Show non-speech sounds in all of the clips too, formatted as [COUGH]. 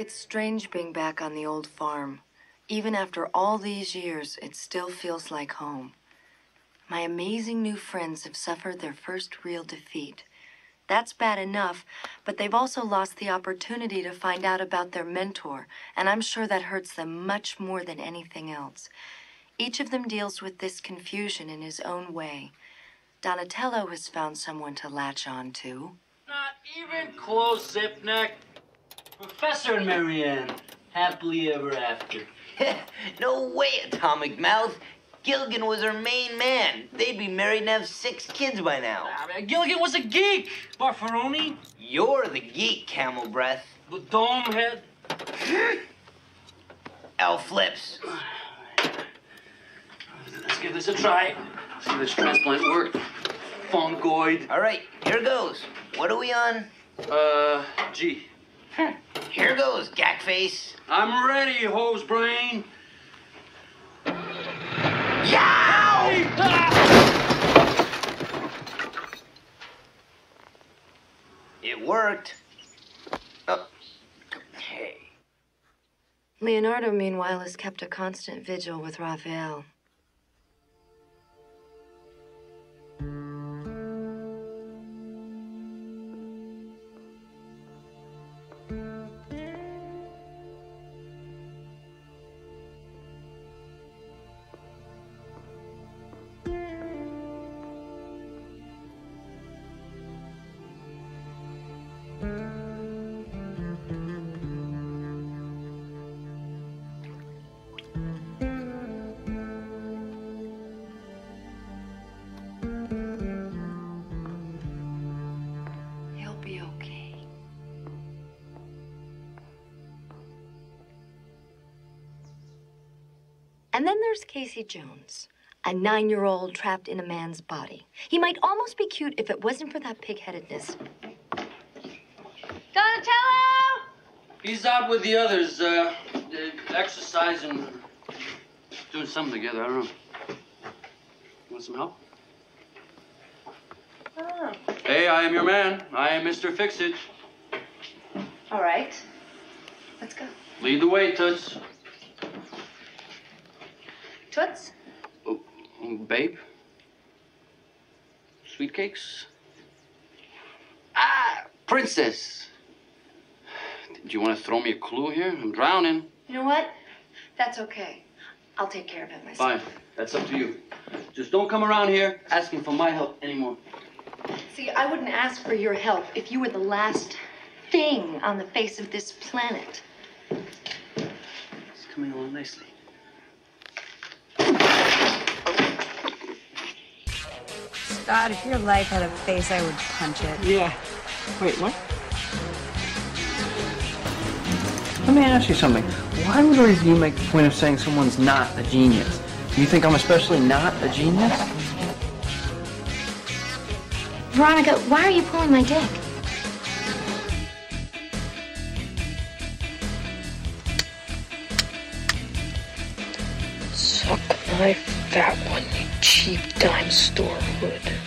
It's strange being back on the old farm. Even after all these years, it still feels like home. My amazing new friends have suffered their first real defeat. That's bad enough, but they've also lost the opportunity to find out about their mentor, and I'm sure that hurts them much more than anything else. Each of them deals with this confusion in his own way. Donatello has found someone to latch on to. Not even close, Zipneck. Professor and Mary Ann, happily ever after. [LAUGHS] no way, Atomic Mouth. Gilligan was her main man. They'd be married and have six kids by now. Gilligan was a geek, Barfaroni. You're the geek, Camel Breath. The dome head. [SIGHS] L flips. Let's give this a try. See if this transplant worked. Fungoid. All right, here goes. What are we on? Uh, G. Hmm, here goes, Gackface. I'm ready, hose brain. Yow! Ah! It worked. Oh. Hey. Leonardo, meanwhile, has kept a constant vigil with Raphael. Then there's Casey Jones, a nine year old trapped in a man's body. He might almost be cute if it wasn't for that pig headedness. Donatello! He's out with the others, uh, uh, exercising, doing something together. I don't know. You Want some help? Oh, Hey, I am your man. I am Mr. Fixit. all right. Let's go. Lead the way, Toots. Toots? Oh, babe? Sweet cakes? Ah, princess. Do you want to throw me a clue here? I'm drowning. You know what? That's okay. I'll take care of it myself. Fine, that's up to you. Just don't come around here asking for my help anymore. See, I wouldn't ask for your help if you were the last thing on the face of this planet. It's coming along nicely. Scott, if your life had a face, I would punch it. Yeah. Wait, what? Let me ask you something. Why would always you make the point of saying someone's not a genius? Do you think I'm especially not a genius? Veronica, why are you pulling my dick? Suck my fat one, you cheap dime store hood.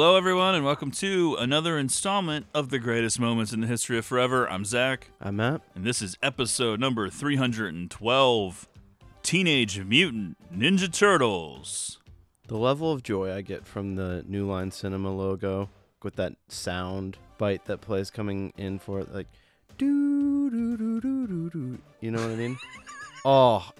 Hello, everyone, and welcome to another installment of the greatest moments in the history of forever. I'm Zach, I'm Matt. and this is episode number 312 Teenage Mutant Ninja Turtles. The level of joy I get from the New Line Cinema logo with that sound bite that plays coming in for it, like doo doo doo doo doo doo. You know what I mean? [LAUGHS] oh,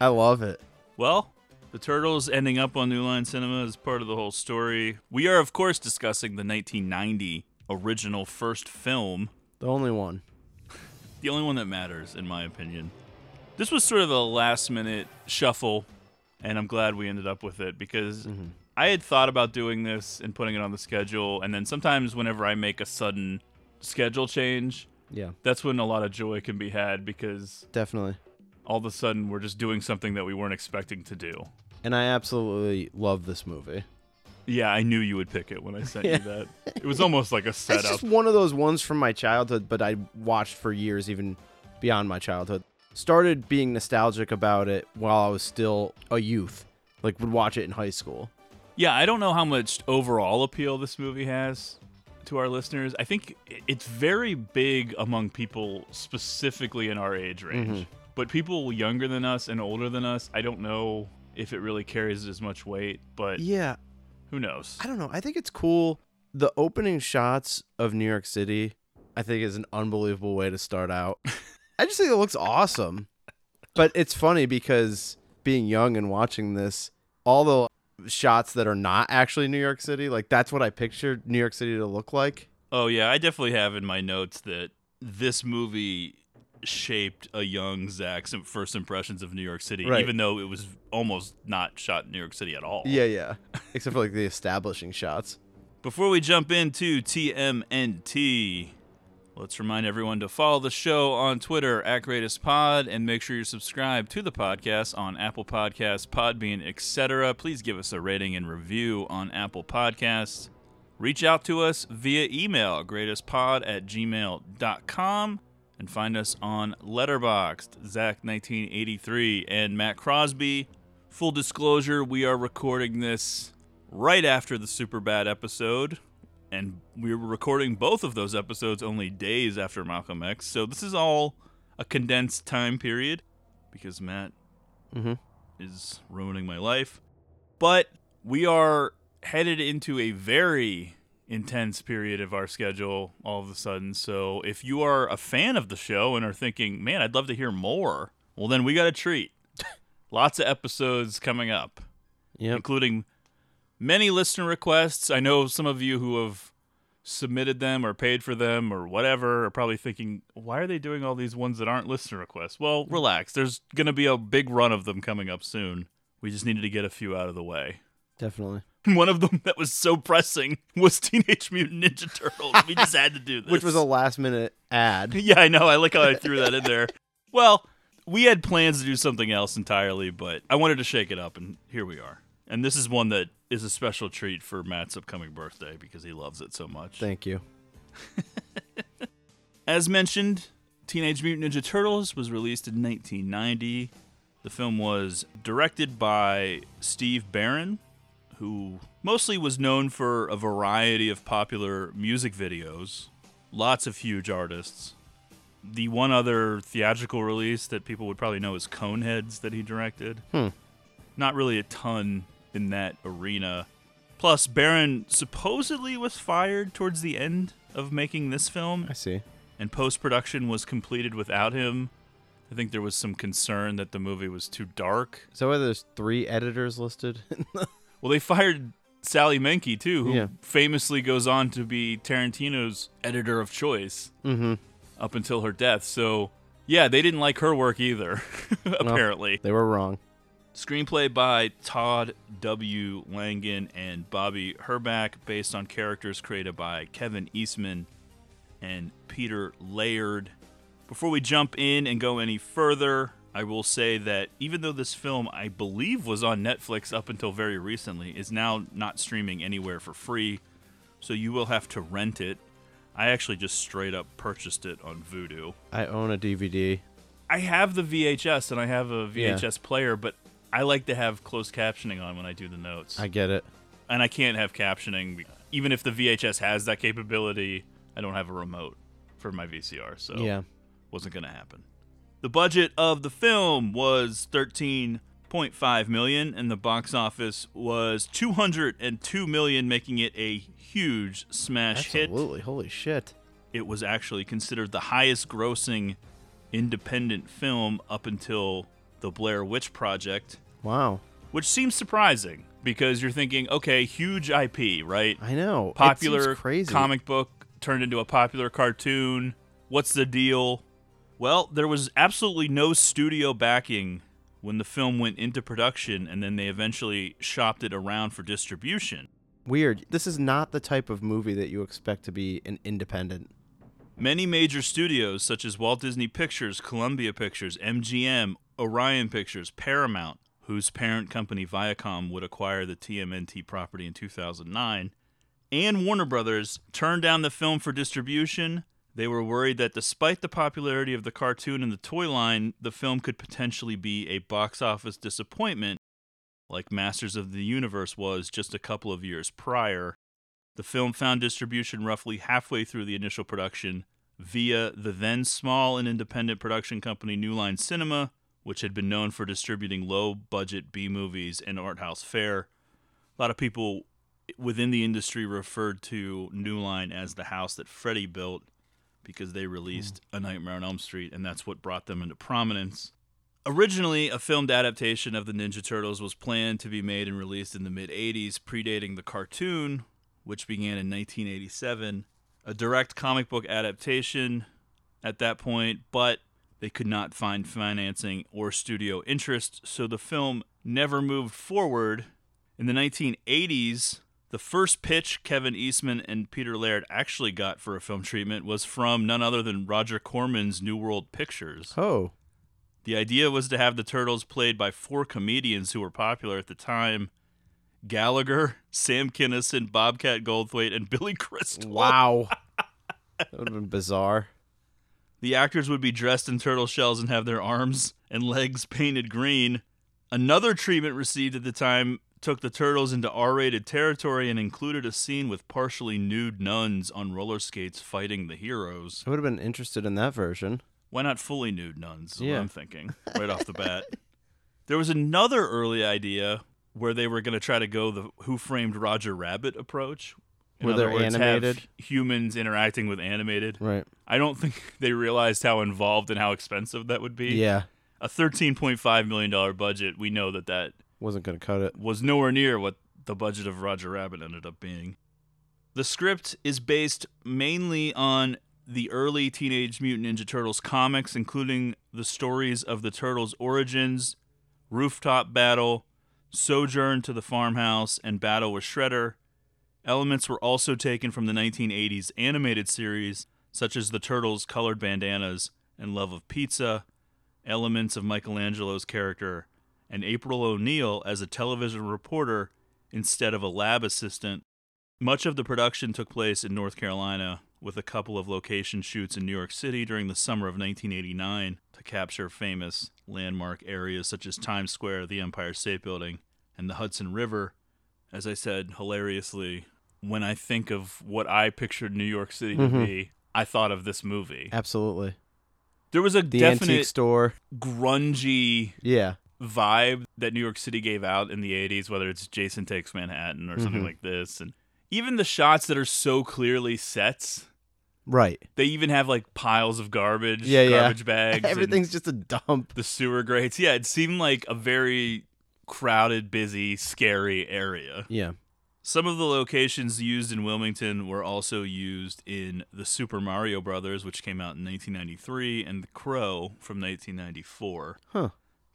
I love it. Well, the Turtles ending up on New Line Cinema is part of the whole story. We are, of course, discussing the 1990 original first film, The only one. the only one that matters, in my opinion. This was sort of a last minute shuffle, and I'm glad we ended up with it because mm-hmm. I had thought about doing this and putting it on the schedule, and then sometimes whenever I make a sudden schedule change, Yeah, that's when a lot of joy can be had because definitely. all of a sudden we're just doing something that we weren't expecting to do. And I absolutely love this movie. Yeah, I knew you would pick it when I sent Yeah. you [LAUGHS] that. It was almost like a setup. It's just one of those ones from my childhood, but I watched for years, even beyond my childhood. started being nostalgic about it while I was still a youth. Like would watch it in high school. Yeah, I don't know how much overall appeal this movie has to our listeners. I think it's very big among people specifically in our age range. Mm-hmm. But people younger than us and older than us, I don't know if it really carries as much weight, but Yeah, who knows? I don't know. I think it's cool. The opening shots of New York City, I think, is an unbelievable way to start out. [LAUGHS] I just think it looks awesome. But it's funny because being young and watching this, all the shots that are not actually New York City, like that's what I pictured New York City to look like. Oh yeah, I definitely have in my notes that this movie shaped a young Zach's first impressions of New York City, Right. even though it was almost not shot in New York City at all. Yeah, yeah. Except for like the establishing shots. Before we jump into TMNT, let's remind everyone to follow the show on Twitter at Greatest Pod and make sure you're subscribed to the podcast on Apple Podcasts, Podbean, etc. Please give us a rating and review on Apple Podcasts. Reach out to us via email, greatestpod at gmail.com, and find us on Letterboxd, Zach1983, and Matt Crosby. Full disclosure, we are recording this right after the Superbad episode, and we were recording both of those episodes only days after Malcolm X. So this is all a condensed time period because Matt Mhm. is ruining my life. But we are headed into a very intense period of our schedule all of a sudden. So if you are a fan of the show and are thinking, man, I'd love to hear more, well, then we got a treat. [LAUGHS] Lots of episodes coming up Yep. including many listener requests. I know some of you who have submitted them or paid for them or whatever are probably thinking, why are they doing all these ones that aren't listener requests? Well, mm-hmm. relax. There's going to be a big run of them coming up soon. We just needed to get a few out of the way. Definitely. [LAUGHS] One of them that was so pressing was Teenage Mutant Ninja Turtles. we just had to do this. [LAUGHS] Which was a last minute ad. [LAUGHS] Yeah, I know. I like how I threw that in there. Well, we had plans to do something else entirely, but I wanted to shake it up, and here we are. And this is one that is a special treat for Matt's upcoming birthday because he loves it so much. Thank you. As mentioned, Teenage Mutant Ninja Turtles was released in 1990. The film was directed by Steve Barron, who mostly was known for a variety of popular music videos, lots of huge artists. The one other theatrical release that people would probably know is Coneheads that he directed. Hmm. Not really a ton in that arena. Plus, Barron supposedly was fired towards the end of making this film I see. and post production was completed without him. I think there was some concern that the movie was too dark. So why there's three editors listed? Well, they fired Sally Menke too, who Yeah. famously goes on to be Tarantino's editor of choice mm-hmm. up until her death. So, yeah, they didn't like her work either, [LAUGHS] apparently. They were wrong. Screenplay by Todd W. Langen and Bobby Herbeck, based on characters created by Kevin Eastman and Peter Laird. Before we jump in and go any further, I will say that even though this film, I believe, was on Netflix up until very recently, is now not streaming anywhere for free, so you will have to rent it. I actually just straight up purchased it on Vudu. I own a DVD. I have the VHS and I have a Yeah. VHS player, but I like to have closed captioning on when I do the notes. I get it. and I can't have captioning. Even if the VHS has that capability, I don't have a remote for my VCR, so Yeah. wasn't going to happen. The budget of the film was 13.5 million and the box office was 202 million making it a huge smash hit. Absolutely. Holy shit. It was actually considered the highest grossing independent film up until the Blair Witch Project, Wow. which seems surprising because you're thinking, okay, huge IP, right? I know. Popular comic book turned into a popular cartoon. What's the deal? Well, there was absolutely no studio backing when the film went into production and then they eventually shopped it around for distribution. Weird. This is not the type of movie that you expect to be an independent. Many major studios, such as Walt Disney Pictures, Columbia Pictures, MGM, Orion Pictures, Paramount, whose parent company Viacom would acquire the TMNT property in 2009, and Warner Brothers, turned down the film for distribution They were worried that despite the popularity of the cartoon and the toy line, the film could potentially be a box office disappointment, like Masters of the Universe was just a couple of years prior. The film found distribution roughly halfway through the initial production via the then small and independent production company New Line Cinema, which had been known for distributing low budget B movies and art house fare. A lot of people within the industry referred to New Line as the house that Freddy built because they released hmm. A Nightmare on Elm Street, and that's what brought them into prominence. Originally, a filmed adaptation of the Ninja Turtles was planned to be made and released in the mid 80s, predating the cartoon, which began in 1987. A direct comic book adaptation at that point, but they could not find financing or studio interest, so the film never moved forward. In the 1980s, the first pitch Kevin Eastman and Peter Laird actually got for a film treatment was from none other than Roger Corman's New World Pictures. Oh, The idea was to have the Turtles played by four comedians who were popular at the time Gallagher, Sam Kinison, Bobcat Goldthwait, and Billy Crystal. wow. [LAUGHS] that would have been bizarre. The actors would be dressed in turtle shells and have their arms and legs painted green. Another treatment received at the time took the turtles into R rated territory and included a scene with partially nude nuns on roller skates fighting the heroes. I would have been interested in that version. Why not fully nude nuns? Is Yeah. what I'm thinking right off the bat. [LAUGHS] There was another early idea where they were going to try to go the Who Framed Roger Rabbit approach. In Where they're words, animated? humans interacting with animated. Right. I don't think [LAUGHS] they realized how involved and how expensive that would be. Yeah. A $13.5 million budget, we know that that Wasn't going to cut it. was nowhere near what the budget of Roger Rabbit ended up being. The script is based mainly on the early Teenage Mutant Ninja Turtles comics, including the stories of the Turtles' origins, rooftop battle, sojourn to the farmhouse, and battle with Shredder. Elements were also taken from the 1980s animated series, such as the Turtles' colored bandanas and love of pizza, elements of Michelangelo's character, and April O'Neil as a television reporter instead of a lab assistant. Much of the production took place in North Carolina, with a couple of location shoots in New York City during the summer of 1989 to capture famous landmark areas such as Times Square, the Empire State Building, and the Hudson River. As I said hilariously, when I think of what I pictured New York City to Mhm. be, I thought of this movie. Absolutely. There was a The definite store. grungy Yeah. Vibe that New York City gave out in the 80s, whether it's Jason Takes Manhattan or something Mhm. like this. And even the shots that are so clearly sets, Right. they even have like piles of garbage, Yeah, yeah. garbage bags. [LAUGHS] Everything's just a dump. the sewer grates. Yeah, it seemed like a very crowded, busy, scary area. Yeah. Some of the locations used in Wilmington were also used in the Super Mario Brothers, which came out in 1993, and The Crow from 1994. Huh.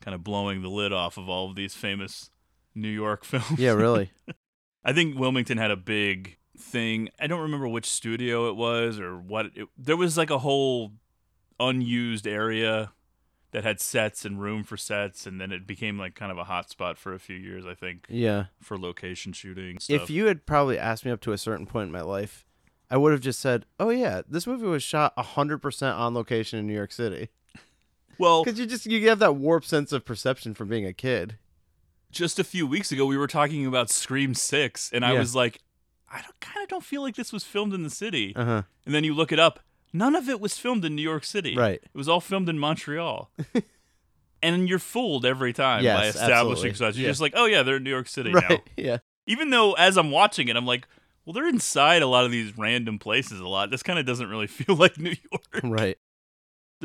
Kind of blowing the lid off of all of these famous New York [LAUGHS] films. Yeah, really. [LAUGHS] I think Wilmington had a big thing. I don't remember which studio it was or what. It, there was like a whole unused area that had sets and room for sets, and then it became like kind of a hot spot for a few years. I think yeah. for location shooting. Stuff. If you had probably asked me up to a certain point in my life, I would have just said, "Oh yeah, this movie was shot 100% on location in New York City." Well, Cuz you just you have that warped sense of perception from being a kid. just a few weeks ago, we were talking about Scream Six, and I Yeah. was like, I kind of don't feel like this was filmed in the city. Uh-huh. And then you look it up. None of it was filmed in New York City. Right. It was all filmed in Montreal. [LAUGHS] and you're fooled every time by establishing absolutely. such. You're Yeah. just like, oh yeah, they're in New York City now. [LAUGHS] Yeah. Even though as I'm watching it, I'm like, well, they're inside a lot of these random places a lot. This kind of doesn't really [LAUGHS] feel like New York. Right.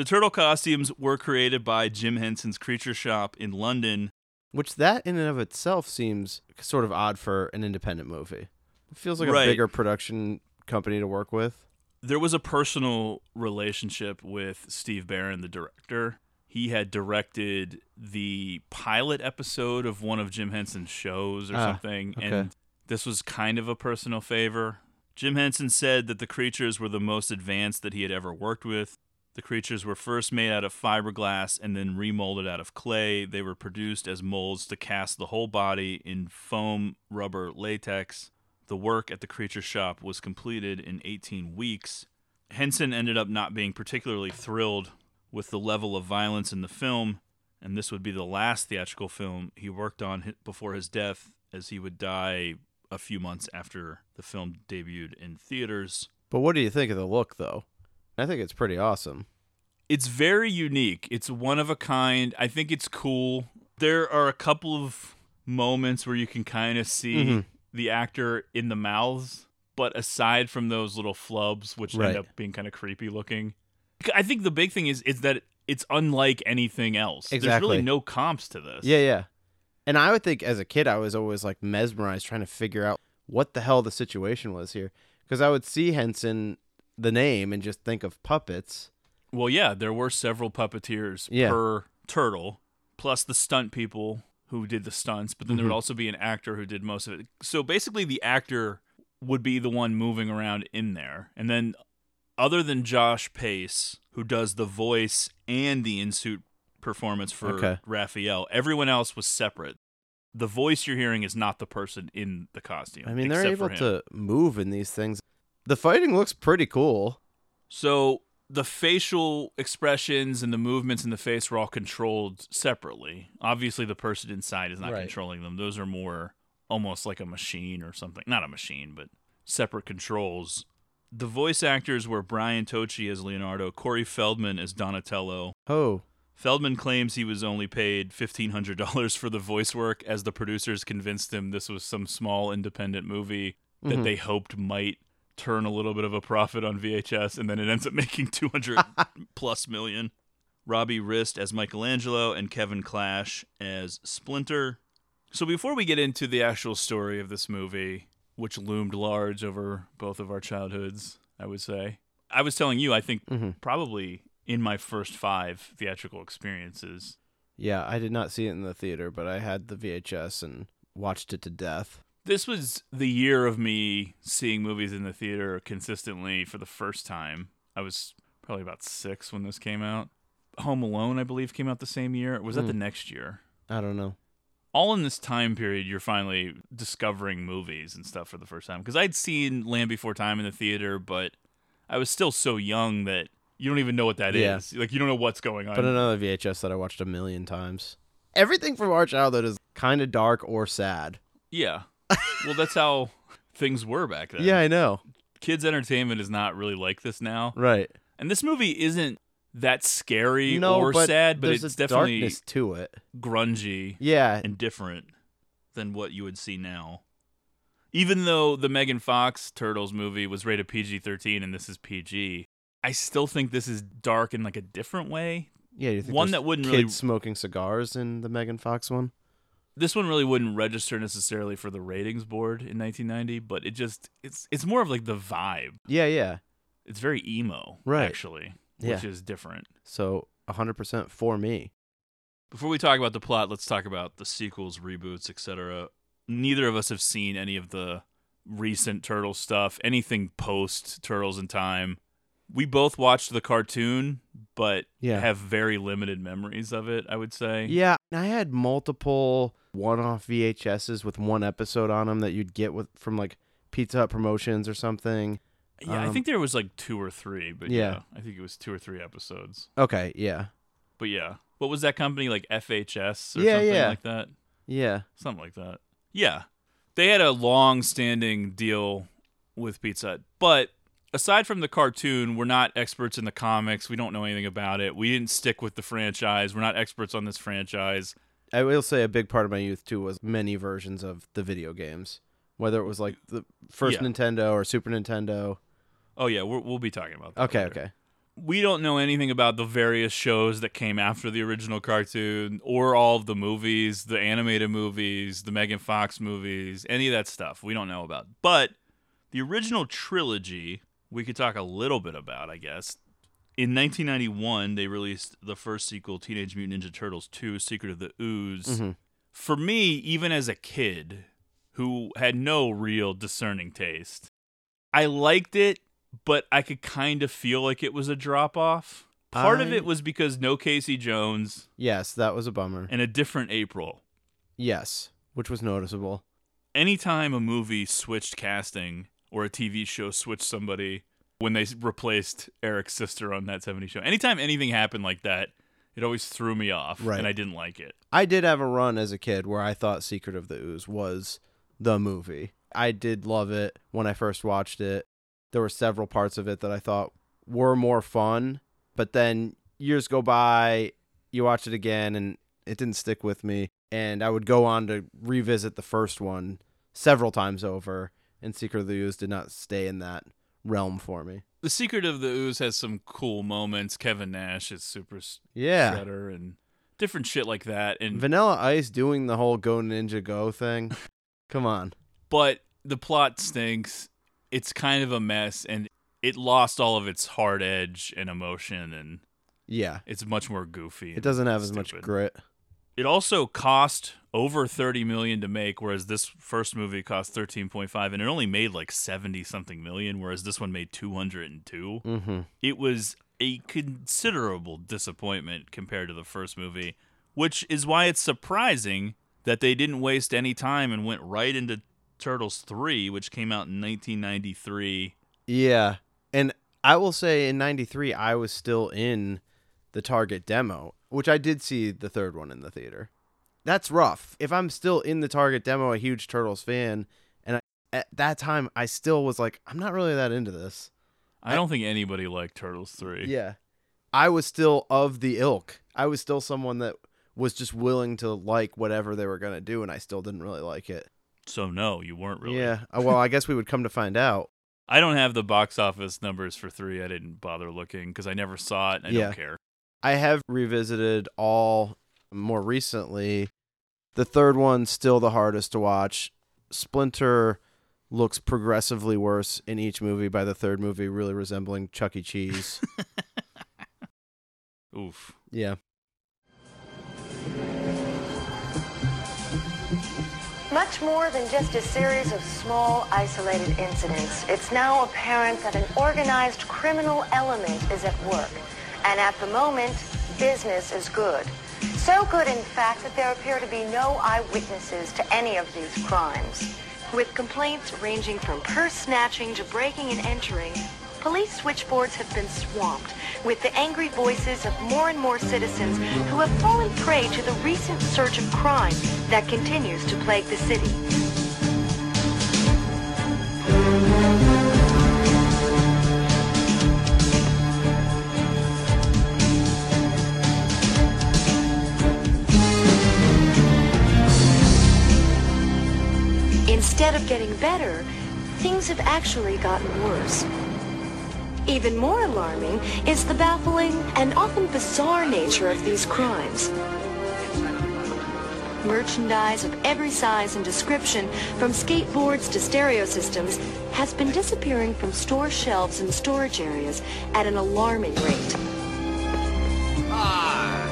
The turtle costumes were created by Jim Henson's Creature Shop in London. Which that in and of itself seems sort of odd for an independent movie. It feels like Right. a bigger production company to work with. There was a personal relationship with Steve Barron, the director. He had directed the pilot episode of one of Jim Henson's shows or Ah, something, okay. and this was kind of a personal favor. Jim Henson said that the creatures were the most advanced that he had ever worked with. The creatures were first made out of fiberglass and then remolded out of clay. They were produced as molds to cast the whole body in foam, rubber, latex. The work at the creature shop was completed in 18 weeks. Henson ended up not being particularly thrilled with the level of violence in the film, and this would be the last theatrical film he worked on before his death, as he would die a few months after the film debuted in theaters. But what do you think of the look, though? I think it's pretty awesome. It's very unique. It's one of a kind. I think it's cool. There are a couple of moments where you can kind of see Mhm. the actor in the mouths, but aside from those little flubs, which Right. end up being kind of creepy looking, I think the big thing is is that it's unlike anything else. Exactly. There's really no comps to this. Yeah, yeah. And I would think as a kid, I was always like mesmerized trying to figure out what the hell the situation was here. Because I would see Henson, the name, and just think of puppets. Well, yeah, there were several puppeteers Yeah. per turtle, plus the stunt people who did the stunts, but then there would Mhm. also be an actor who did most of it. So basically, the actor would be the one moving around in there. And then, other than Josh Pace, who does the voice and the in suit performance for Okay. Raphael, everyone else was separate. The voice you're hearing is not the person in the costume. I mean, they're able to move in these things. The fighting looks pretty cool. So the facial expressions and the movements in the face were all controlled separately. Obviously, the person inside is not Right. controlling them. Those are more almost like a machine or something. Not a machine, but separate controls. The voice actors were Brian Tochi as Leonardo, Corey Feldman as Donatello. Oh, Feldman claims he was only paid $1,500 for the voice work, as the producers convinced him this was some small independent movie that Mhm. they hoped might turn a little bit of a profit on VHS, and then it ends up [LAUGHS] making 200 [LAUGHS] plus million. Robbie Rist as Michelangelo and Kevin Clash as Splinter. So before we get into the actual story of this movie, which loomed large over both of our childhoods, I would say, I was telling you, I think Mhm. probably in my first five theatrical experiences, yeah. I did not see it in the theater, but I had the VHS and watched it to death. This was the year of me seeing movies in the theater consistently for the first time. I was probably about six when this came out. Home Alone, I believe, came out the same year. Was that Hmm. the next year? I don't know. All in this time period, you're finally discovering movies and stuff for the first time. Because I'd seen Land Before Time in the theater, but I was still so young that you don't even know what that is. Yeah. Like, you don't know what's going on. But another VHS that I watched a million times. Everything from our childhood is kind of dark or sad. yeah. Well, that's how things were back then. Yeah, I know. Kids' entertainment is not really like this now. Right. And this movie isn't that scary No, or but sad, but there's it's a definitely darkness to it. grungy Yeah. and different than what you would see now. Even though the Megan Fox Turtles movie was rated PG 13 and this is PG, I still think this is dark in like a different way. Yeah, you think One that wouldn't kids really- smoking cigars in the Megan Fox one? This one really wouldn't register necessarily for the ratings board in 1990, but it just it's it's more of like the vibe. Yeah, yeah. It's very emo, Right. actually, yeah. which is different. So 100% for me. Before we talk about the plot, let's talk about the sequels, reboots, etc. Neither of us have seen any of the recent Turtle stuff, anything post Turtles in Time. We both watched the cartoon, but Yeah. have very limited memories of it, I would say. Yeah, I had multiple one-off VHSs with one episode on them that you'd get with from like Pizza Hut promotions or something. Yeah, I Um, think there was like two or three, but yeah. yeah. I think it was two or three episodes. Okay, yeah. But yeah. What was that company like FHS or Yeah, something yeah. like that? Yeah. Something like that. Yeah. They had a long standing deal with Pizza Hut. But aside from the cartoon, we're not experts in the comics. We don't know anything about it. We didn't stick with the franchise. We're not experts on this franchise. I will say a big part of my youth too was many versions of the video games. Whether it was like the first Yeah. Nintendo or Super Nintendo. Oh, yeah, we're, we'll be talking about that. Okay, later. okay. We don't know anything about the various shows that came after the original cartoon or all of the movies, the animated movies, the Megan Fox movies, any of that stuff. We don't know about. But the original trilogy, we could talk a little bit about, I guess. In 1991, they released the first sequel, Teenage Mutant Ninja Turtles 2 Secret of the Ooze. Mhm. For me, even as a kid who had no real discerning taste, I liked it, but I could kind of feel like it was a drop off. Part of it was because no Casey Jones Yes, that was a bummer. and a different April. Yes, which was noticeable. Anytime a movie switched casting or a TV show switched somebody, when they replaced Eric's sister on that 70 show. Anytime anything happened like that, it always threw me off Right. and I didn't like it. I did have a run as a kid where I thought Secret of the Ooze was the movie. I did love it when I first watched it. There were several parts of it that I thought were more fun, but then years go by, you watch it again and it didn't stick with me. And I would go on to revisit the first one several times over, and Secret of the Ooze did not stay in that realm for me. The Secret of the Ooze has some cool moments. Kevin Nash is super Yeah. shredder and different shit like that. And Vanilla Ice doing the whole Go Ninja Go thing. [LAUGHS] Come on. but the plot stinks. It's kind of a mess, and it lost all of its hard edge and emotion, and Yeah. it's much more goofy. It doesn't have as much grit. It also cost over 30 million to make, whereas this first movie cost 13.5, and it only made like 70 something million, whereas this one made 202. Mm-hmm. It was a considerable disappointment compared to the first movie, which is why it's surprising that they didn't waste any time and went right into Turtles 3, which came out in 1993. Yeah. And I will say in 93, I was still in the Target demo, which I did see the third one in the theater. That's rough. If I'm still in the Target demo, a huge Turtles fan, and I, at that time, I still was like, I'm not really that into this. I don't think anybody liked Turtles 3. Yeah. I was still of the ilk. I was still someone that was just willing to like whatever they were going to do, and I still didn't really like it. So, no, you weren't really. Yeah. Uh, Well, I guess we would come to find out. [LAUGHS] I don't have the box office numbers for 3. I didn't bother looking because I never saw it and I Yeah. don't care. I have revisited all more recently. The third one's still the hardest to watch. Splinter looks progressively worse in each movie by the third movie, really resembling Chuck E. Cheese. [LAUGHS] Oof. yeah. Much more than just a series of small, isolated incidents, it's now apparent that an organized criminal element is at work. And at the moment, business is good. So good, in fact, that there appear to be no eyewitnesses to any of these crimes. With complaints ranging from purse snatching to breaking and entering, police switchboards have been swamped with the angry voices of more and more citizens who have fallen prey to the recent surge of crime that continues to plague the city. Instead of getting better, things have actually gotten worse. Even more alarming is the baffling and often bizarre nature of these crimes. Merchandise of every size and description, from skateboards to stereo systems, has been disappearing from store shelves and storage areas at an alarming rate. Ah.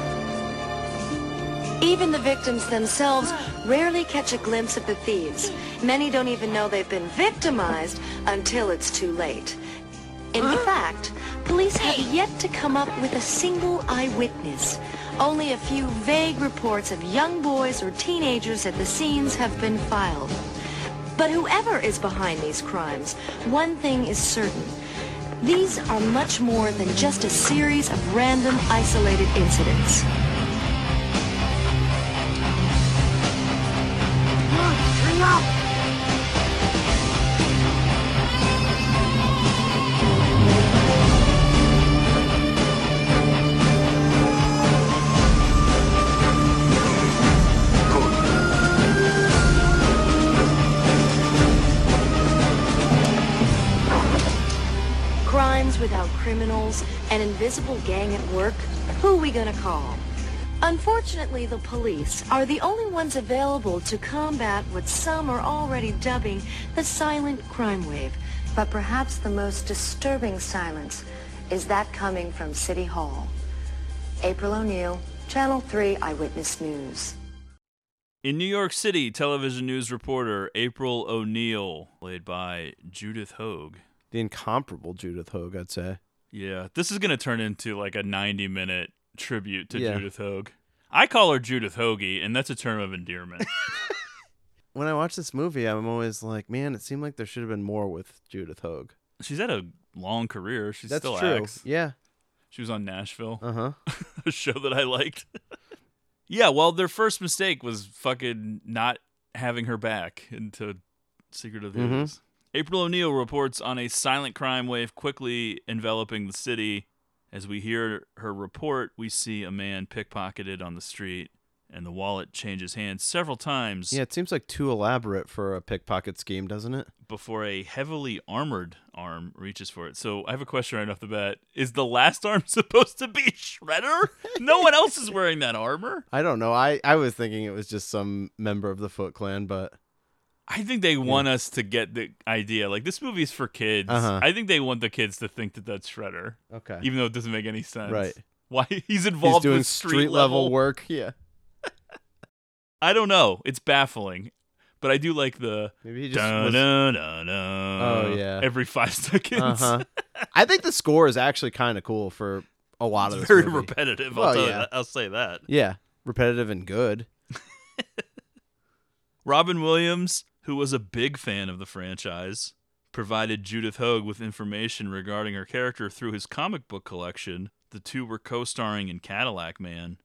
Even the victims themselves rarely catch a glimpse of the thieves. Many don't even know they've been victimized until it's too late. In fact, police have yet to come up with a single eyewitness. Only a few vague reports of young boys or teenagers at the scenes have been filed. But whoever is behind these crimes, one thing is certain. These are much more than just a series of random isolated incidents. Criminals, an invisible gang at work, who are we gonna call? Unfortunately, the police are the only ones available to combat what some are already dubbing the silent crime wave. But perhaps the most disturbing silence is that coming from City Hall. April O'Neil, Channel 3 Eyewitness News. In New York City, television news reporter April O'Neil, played by Judith Hoag. The incomparable Judith Hoag, I'd say. Yeah, this is going to turn into like a 90 minute tribute to Yeah. Judith Hoag. I call her Judith Hoagie, and that's a term of endearment. [LAUGHS] [LAUGHS] When I watch this movie, I'm always like, man, it seemed like there should have been more with Judith Hoag. She's had a long career. She That's still true. acts. Yeah. She was on Nashville, Uh huh. [LAUGHS] a show that I liked. yeah, well, their first mistake was fucking not having her back into Secret of the. Ooze. April O'Neil reports on a silent crime wave quickly enveloping the city. As we hear her report, we see a man pickpocketed on the street, and the wallet changes hands several times Yeah, it seems like too elaborate for a pickpocket scheme, doesn't it? before a heavily armored arm reaches for it. So I have a question right off the bat. Is the last arm [LAUGHS] supposed to be Shredder? no one else is wearing that armor. [LAUGHS] I don't know. I, I was thinking it was just some member of the Foot Clan, but I think they want us to get the idea. Like this movie's for kids. Uh-huh. I think they want the kids to think that that's Shredder, okay. even though it doesn't make any sense. Right. Why [LAUGHS] he's involved He's doing with street, level work. Yeah. [LAUGHS] I don't know. It's baffling, but I do like the Maybe he just dun, Oh, yeah. every five [LAUGHS] seconds. Uh-huh. I think the score is actually kind of cool for a lot of It's this very movie. repetitive. I'll Well, tell yeah. I'll say that. Yeah, repetitive and good. Robin Williams, who was a big fan of the franchise, provided Judith Hoag with information regarding her character through his comic book collection. The two were co starring in Cadillac Man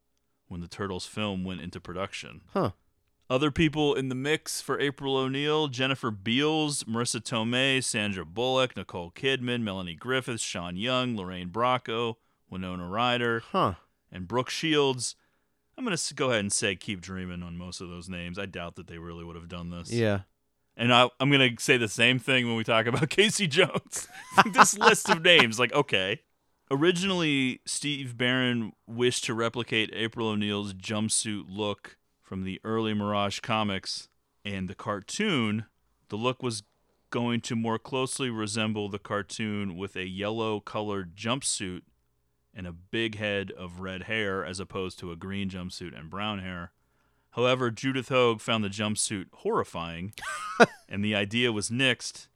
when the Turtles film went into production. Huh. Other people in the mix for April O'Neil Jennifer Beals, Marisa Tomei, Sandra Bullock, Nicole Kidman, Melanie Griffith, Sean Young, Lorraine Bracco, Winona Ryder, Huh. and Brooke Shields. I'm going to go ahead and say keep dreaming on most of those names. I doubt that they really would have done this. Yeah. And I, I'm going to say the same thing when we talk about [LAUGHS] Casey Jones. [LAUGHS] this list of names, like, okay. Originally, Steve Barron wished to replicate April O'Neil's jumpsuit look from the early Mirage comics and the cartoon. The look was going to more closely resemble the cartoon with a yellow colored jumpsuit and a big head of red hair as opposed to a green jumpsuit and brown hair. However, Judith Hoag found the jumpsuit horrifying, [LAUGHS] and the idea was nixed.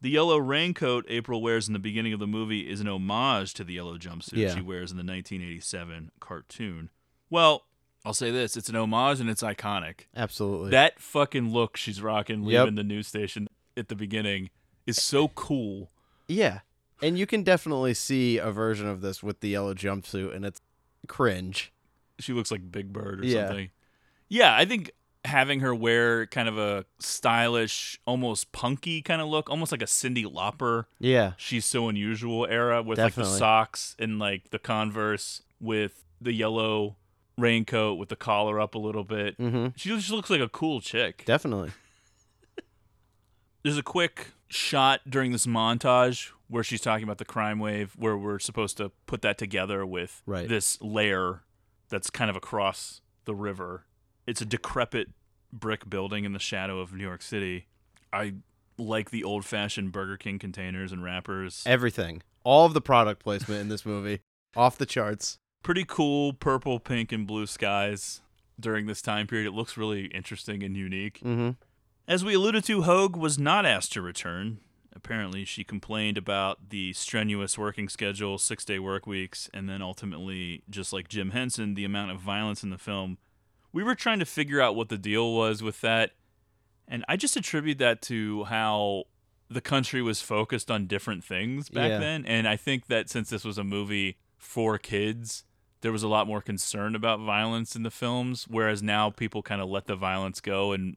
The yellow raincoat April wears in the beginning of the movie is an homage to the yellow jumpsuit Yeah. she wears in the 1987 cartoon. Well, I'll say this it's an homage and it's iconic. Absolutely. That fucking look she's rocking Yep. leaving the news station at the beginning is so cool. yeah. And you can definitely see a version of this with the yellow jumpsuit, and it's cringe. She looks like Big Bird or Yeah. something. Yeah, I think having her wear kind of a stylish, almost punky kind of look, almost like a Cyndi Lauper. Yeah. She's so unusual era with like the socks and like the Converse with the yellow raincoat with the collar up a little bit. Mm-hmm. She just looks like a cool chick. Definitely. [LAUGHS] There's a quick shot during this montage where she's talking about the crime wave, where we're supposed to put that together with Right. this layer that's kind of across the river. It's a decrepit brick building in the shadow of New York City. I like the old fashioned Burger King containers and wrappers. Everything. All of the product placement in this movie. [LAUGHS] Off the charts. Pretty cool purple, pink, and blue skies during this time period. It looks really interesting and unique. Mm-hmm. As we alluded to, Hoag was not asked to return. Apparently, she complained about the strenuous working schedule, six day work weeks, and then ultimately, just like Jim Henson, the amount of violence in the film. We were trying to figure out what the deal was with that, and I just attribute that to how the country was focused on different things back Yeah. then. And I think that since this was a movie for kids, there was a lot more concern about violence in the films, whereas now people kind of let the violence go and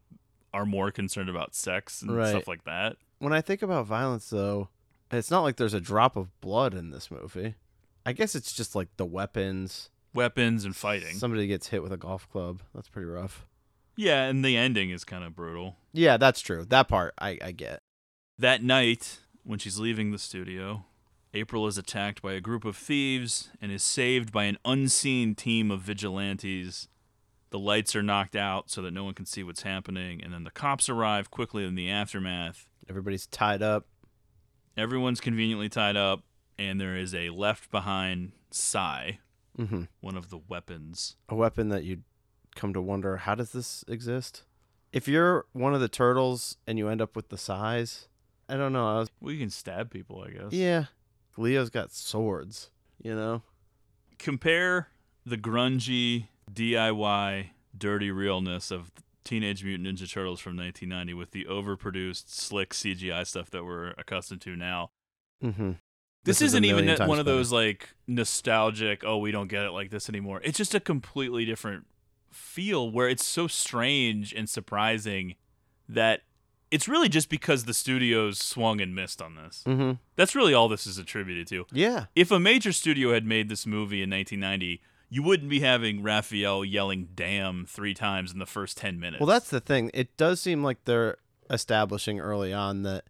are more concerned about sex and Right. stuff like that. When I think about violence, though, it's not like there's a drop of blood in this movie. I guess it's just like the weapons. Weapons and fighting. Somebody gets hit with a golf club. That's pretty rough. yeah, and the ending is kind of brutal. Yeah, that's true. That part I, I get. That night, when she's leaving the studio, April is attacked by a group of thieves and is saved by an unseen team of vigilantes. The lights are knocked out so that no one can see what's happening, and then the cops arrive quickly in the aftermath. Everybody's tied up. Everyone's conveniently tied up, and there is a left behind sai, Mm-hmm. one of the weapons. A weapon that you'd come to wonder how does this exist? If you're one of the turtles and you end up with the sais, I don't know. I was Well, you can stab people, I guess. yeah. Leo's got swords. You know. compare the grungy DIY dirty realness of Teenage Mutant Ninja Turtles from 1990 with the overproduced slick CGI stuff that we're accustomed to now. Mm-hmm. This, This isn't even one of better. those like nostalgic, oh, we don't get it like this anymore. It's just a completely different feel where it's so strange and surprising that it's really just because the studios swung and missed on this. Mm-hmm. That's really all this is attributed to. Yeah. If a major studio had made this movie in 1990, you wouldn't be having Raphael yelling "damn" three times in the first 10 minutes. Well, that's the thing. It does seem like they're establishing early on that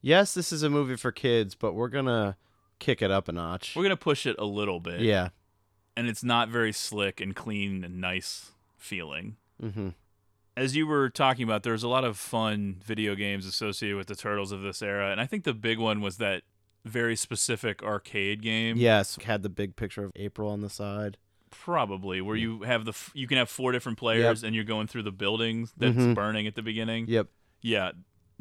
yes, this is a movie for kids, but we're gonna kick it up a notch. we're gonna push it a little bit. yeah. and it's not very slick and clean and nice feeling. Mm-hmm. as you were talking about, there's a lot of fun video games associated with the Turtles of this era, and I think the big one was that very specific arcade game. Yes, had the big picture of April on the side. Probably where you have the f- you can have four different players and you're going through the buildings that's Mhm. burning at the beginning. Yep. Yeah,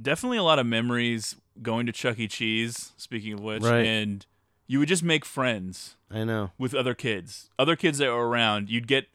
definitely a lot of memories going to Chuck E. Cheese. Speaking of which, Right. and you would just make friends I know. with other kids, other kids that were around. You'd get,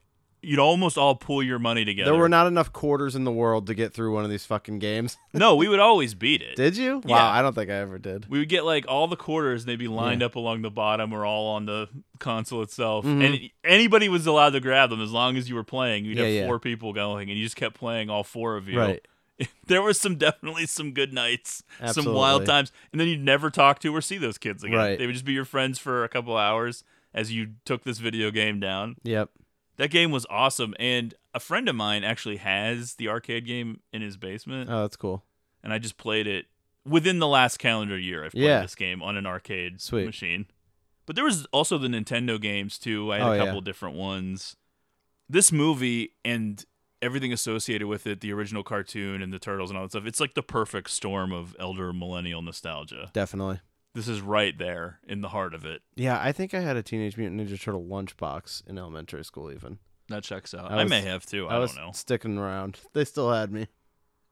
you'd almost all pool your money together. There were not enough quarters in the world to get through one of these fucking games. [LAUGHS] no, we would always beat it. did you? Yeah. Wow, I don't think I ever did. we would get like all the quarters and they'd be lined Yeah. up along the bottom or all on the console itself Mhm. and anybody was allowed to grab them as long as you were playing you'd Yeah, have four people going and you just kept playing all four of you Right. [LAUGHS] there was some definitely some good nights some wild times and then you'd never talk to or see those kids again Right. they would just be your friends for a couple hours as you took this video game down Yep. That game was awesome and a friend of mine actually has the arcade game in his basement Oh, that's cool. and I just played it within the last calendar year. I've played Yeah. this game on an arcade Sweet. machine. But there was also the Nintendo games too. I had Oh, a yeah. couple different ones. This movie and everything associated with it, the original cartoon and the turtles and all that stuff, it's like the perfect storm of elder millennial nostalgia. Definitely. This is right there in the heart of it. Yeah, I think I had a Teenage Mutant Ninja Turtle lunchbox in elementary school. Even That checks out. I I, may have too. I, I was don't know. sticking around. [LAUGHS] They still had me.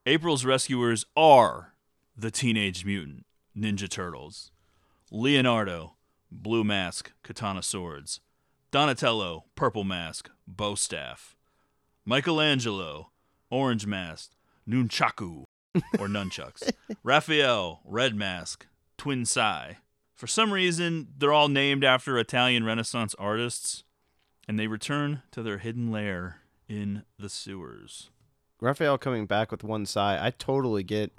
April's rescuers are the Teenage Mutant Ninja Turtles. Leonardo, blue mask, katana swords. Donatello, purple mask, bow staff. Michelangelo, orange mask, nunchaku, or [LAUGHS] nunchucks. Raphael, red mask, twin sai. For some reason, they're all named after Italian Renaissance artists, and they return to their hidden lair in the sewers. Raphael coming back with one sai. I totally get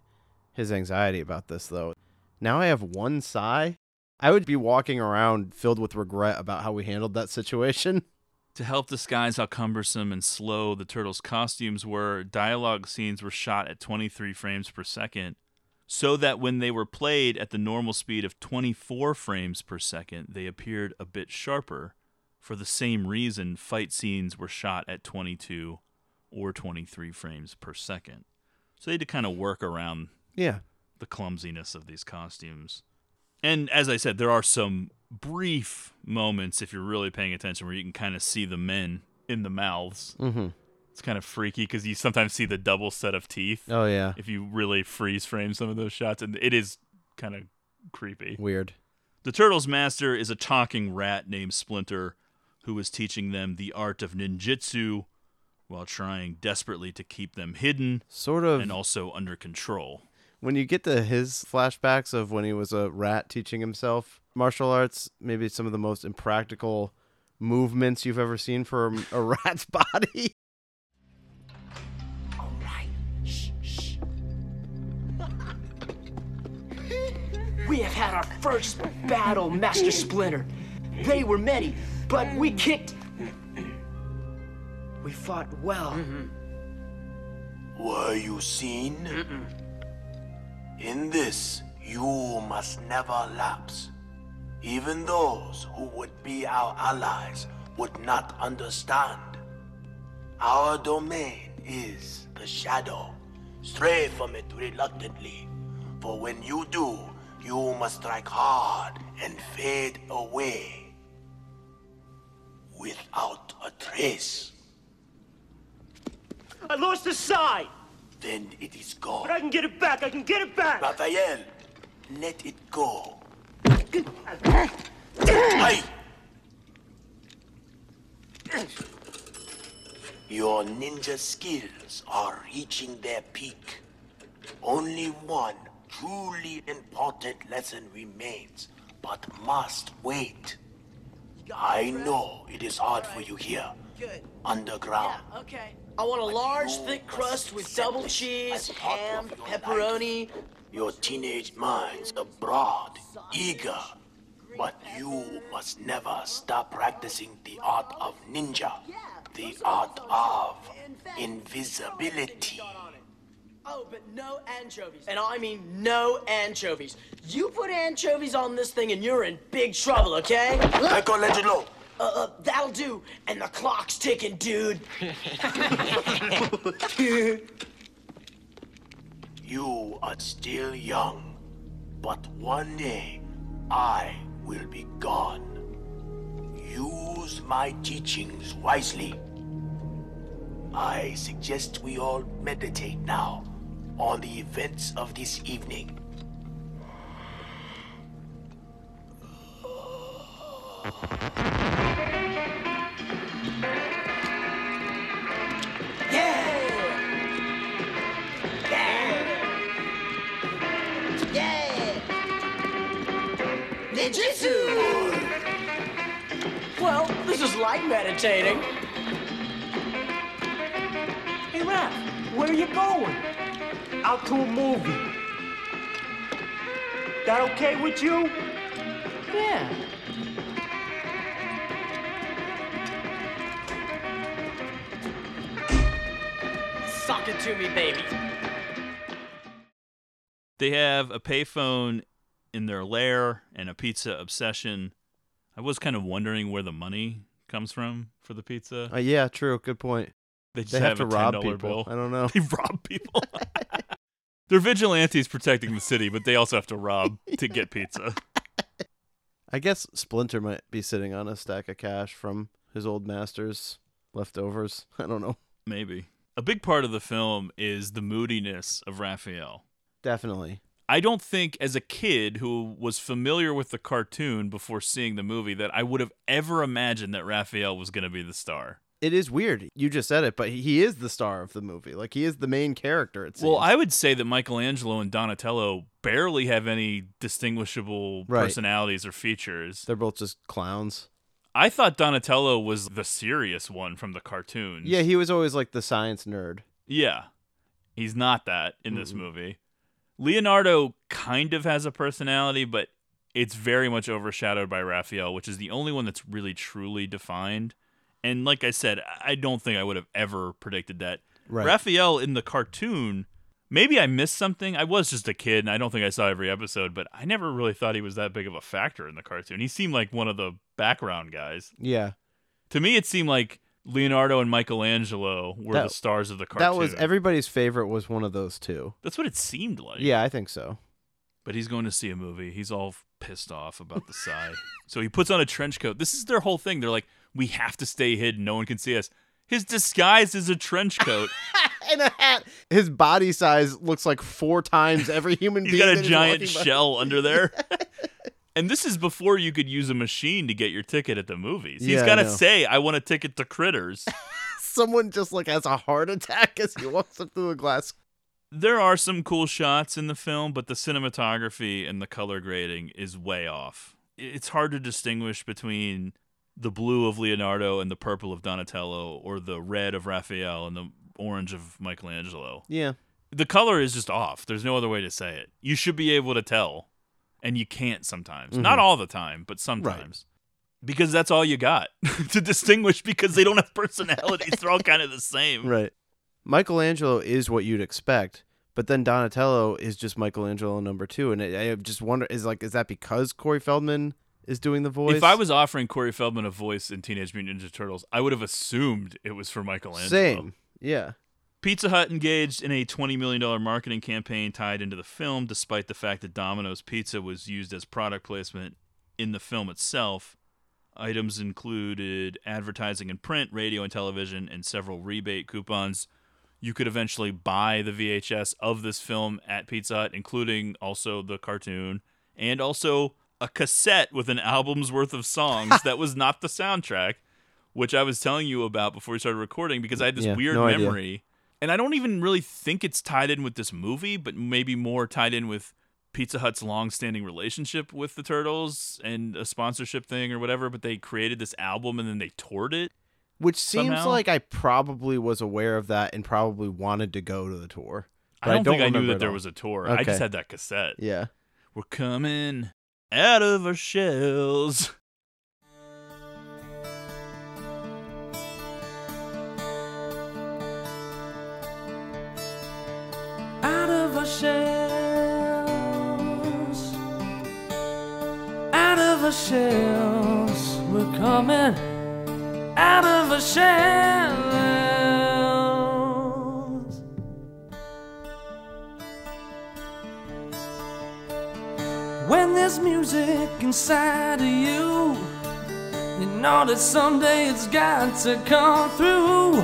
his anxiety about this though. Now I have one sai. I would be walking around filled with regret about how we handled that situation. [LAUGHS] To help disguise how cumbersome and slow the turtles' costumes were, dialogue scenes were shot at 23 frames per second, so that when they were played at the normal speed of 24 frames per second, they appeared a bit sharper. For the same reason, fight scenes were shot at 22 or 23 frames per second. So they had to kind of work around Yeah. the clumsiness of these costumes. And as I said, there are some brief moments, if you're really paying attention, where you can kind of see the men in the mouths. Mm-hmm. It's kind of freaky because you sometimes see the double set of teeth Oh yeah. if you really freeze frame some of those shots, and it is kind of creepy. Weird. The Turtles' master is a talking rat named Splinter, who is teaching them the art of ninjutsu while trying desperately to keep them hidden Sort of and also under control. when you get to his flashbacks of when he was a rat teaching himself martial arts, maybe some of the most impractical movements you've ever seen for a, a [LAUGHS] rat's body. We have had our first battle, Master Splinter. They were many, but we kicked. We fought well. Mm-hmm. Were you seen? In this, you must never lapse. Even those who would be our allies would not understand. Our domain is the shadow. Stray from it reluctantly, for when you do, you must strike hard and fade away without a trace. I lost the sai, Then it is gone. but I can get it back. I can get it back. Raphael, let it go. Hey! Your ninja skills are reaching their peak. Only one truly important lesson remains but must wait. I know it is hard for you here, Good. underground. Okay. I want a large, thick crust with double cheese, ham, pepperoni. Your teenage minds are broad, eager, but you must never stop practicing the art of ninja, the art of invisibility. Oh, but no anchovies. And I mean no anchovies. You put anchovies on this thing and you're in big trouble, okay? Michelangelo! Uh, uh, that'll do. And the clock's ticking, dude. [LAUGHS] You are still young, but one day I will be gone. Use my teachings wisely. I suggest we all meditate now on the events of this evening. Yeah! Ninjutsu! Well, this is like meditating. Hey, Raph, where are you going? Out to a movie. That okay with you? Yeah. Suck it to me, baby. They have a payphone in their lair and a pizza obsession. I was kind of wondering where the money comes from for the pizza. Uh, yeah, true. Good point. They just They have have, to a rob $10 people. bill. I don't know. [LAUGHS] They rob people. [LAUGHS] They're vigilantes protecting the city, but they also have to rob [LAUGHS] to get pizza. I guess Splinter might be sitting on a stack of cash from his old master's leftovers. I don't know. Maybe. A big part of the film is the moodiness of Raphael. Definitely. I don't think, as a kid who was familiar with the cartoon before seeing the movie, that I would have ever imagined that Raphael was going to be the star. It is weird. You just said it, but he is the star of the movie. Like he is the main character. It seems. Well, I would say that Michelangelo and Donatello barely have any distinguishable Right. personalities or features. they're both just clowns. I thought Donatello was the serious one from the cartoons. Yeah, he was always like the science nerd. Yeah. He's not that in this movie. Leonardo kind of has a personality, but it's very much overshadowed by Raphael, which is the only one that's really truly defined. And like I said, I don't think I would have ever predicted that. Right. Raphael in the cartoon, maybe I missed something. I was just a kid and I don't think I saw every episode, but I never really thought he was that big of a factor in the cartoon. He seemed like one of the background guys. Yeah. To me, it seemed like Leonardo and Michelangelo were That- the stars of the cartoon. That was everybody's favorite was one of those two. That's what it seemed like. Yeah, I think so. But he's going to see a movie. He's all pissed off about the sai. so he puts on a trench coat. This is their whole thing. They're like, we have to stay hidden. No one can see us. His disguise is a trench coat. [LAUGHS] and a hat. His body size looks like four times every human [LAUGHS] he's being. He's got a giant shell under [LAUGHS] there. and this is before you could use a machine to get your ticket at the movies. Yeah, He's I got to say, I want a ticket to Critters. Someone just like has a heart attack as he walks up through a glass. There are some cool shots in the film, but the cinematography and the color grading is way off. It's hard to distinguish between the blue of Leonardo and the purple of Donatello, or the red of Raphael and the orange of Michelangelo. Yeah. The color is just off. There's no other way to say it. You should be able to tell, and you can't sometimes. Not Mhm. all the time, but sometimes. Because that's all you got [LAUGHS] to distinguish because they don't have personalities. They're all kind of the same. Right. Michelangelo is what you'd expect, but then Donatello is just Michelangelo number two, and I I just wonder is like is that because Corey Feldman is doing the voice? If I was offering Corey Feldman a voice in Teenage Mutant Ninja Turtles, I would have assumed it was for Michelangelo. same, yeah, Pizza Hut engaged in a $20 million marketing campaign tied into the film, despite the fact that Domino's Pizza was used as product placement in the film itself. Items included advertising in print, radio, and television, and several rebate coupons. You could eventually buy the VHS of this film at Pizza Hut, including also the cartoon, and also a cassette with an album's worth of songs [LAUGHS] that was not the soundtrack, which I was telling you about before we started recording because I had this Yeah, weird no idea. memory. And I don't even really think it's tied in with this movie, but maybe more tied in with Pizza Hut's long-standing relationship with the Turtles and a sponsorship thing or whatever, but they created this album and then they toured it. Which seems somehow. like I probably was aware of that and probably wanted to go to the tour. I But don't, think I knew that there was a tour. I just had that cassette. Yeah. We're coming out of our shells. out of our shells, out of our shells. We're coming out of our shells. When there's music inside of you, you know that someday it's got to come through.